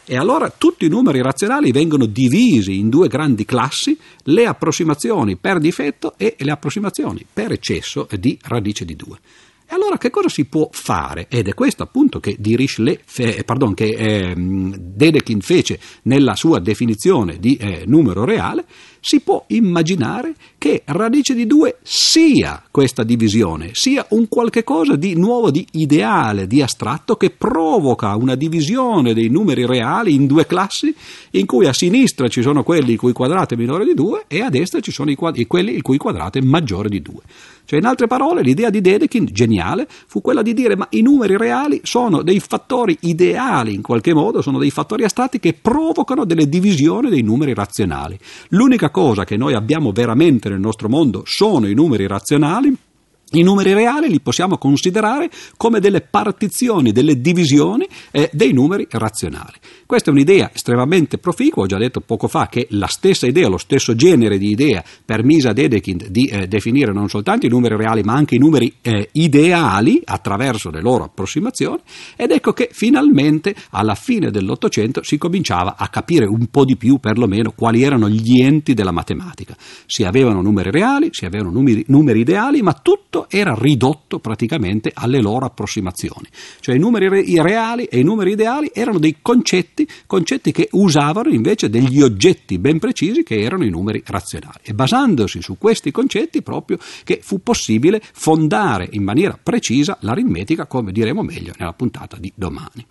E allora tutti i numeri razionali vengono divisi in due grandi classi, le approssimazioni per difetto e le approssimazioni per eccesso di radice di 2. E allora che cosa si può fare? Ed è questo appunto che, Dirichlet, fe, pardon, che eh, Dedekind fece nella sua definizione di eh, numero reale, si può immaginare che radice di 2 sia questa divisione, sia un qualche cosa di nuovo, di ideale, di astratto che provoca una divisione dei numeri reali in due classi in cui a sinistra ci sono quelli il cui quadrato è minore di 2 e a destra ci sono quadri, quelli il cui quadrato è maggiore di 2. Cioè, in altre parole, l'idea di Dedekind, geniale, fu quella di dire ma i numeri reali sono dei fattori ideali in qualche modo, sono dei fattori astratti che provocano delle divisioni dei numeri razionali. L'unica cosa che noi abbiamo veramente nel nostro mondo sono i numeri razionali i numeri reali li possiamo considerare come delle partizioni, delle divisioni eh, dei numeri razionali. Questa è un'idea estremamente proficua, ho già detto poco fa che la stessa idea, lo stesso genere di idea permise a Dedekind di eh, definire non soltanto i numeri reali ma anche i numeri eh, ideali attraverso le loro approssimazioni ed ecco che finalmente alla fine dell'Ottocento si cominciava a capire un po' di più perlomeno quali erano gli enti della matematica. Si avevano numeri reali, si avevano numeri, numeri ideali, ma tutto era ridotto praticamente alle loro approssimazioni. Cioè i numeri reali e i numeri ideali erano dei concetti, concetti che usavano invece degli oggetti ben precisi che erano i numeri razionali. E basandosi su questi concetti proprio che fu possibile fondare in maniera precisa l'aritmetica, come diremo meglio nella puntata di domani.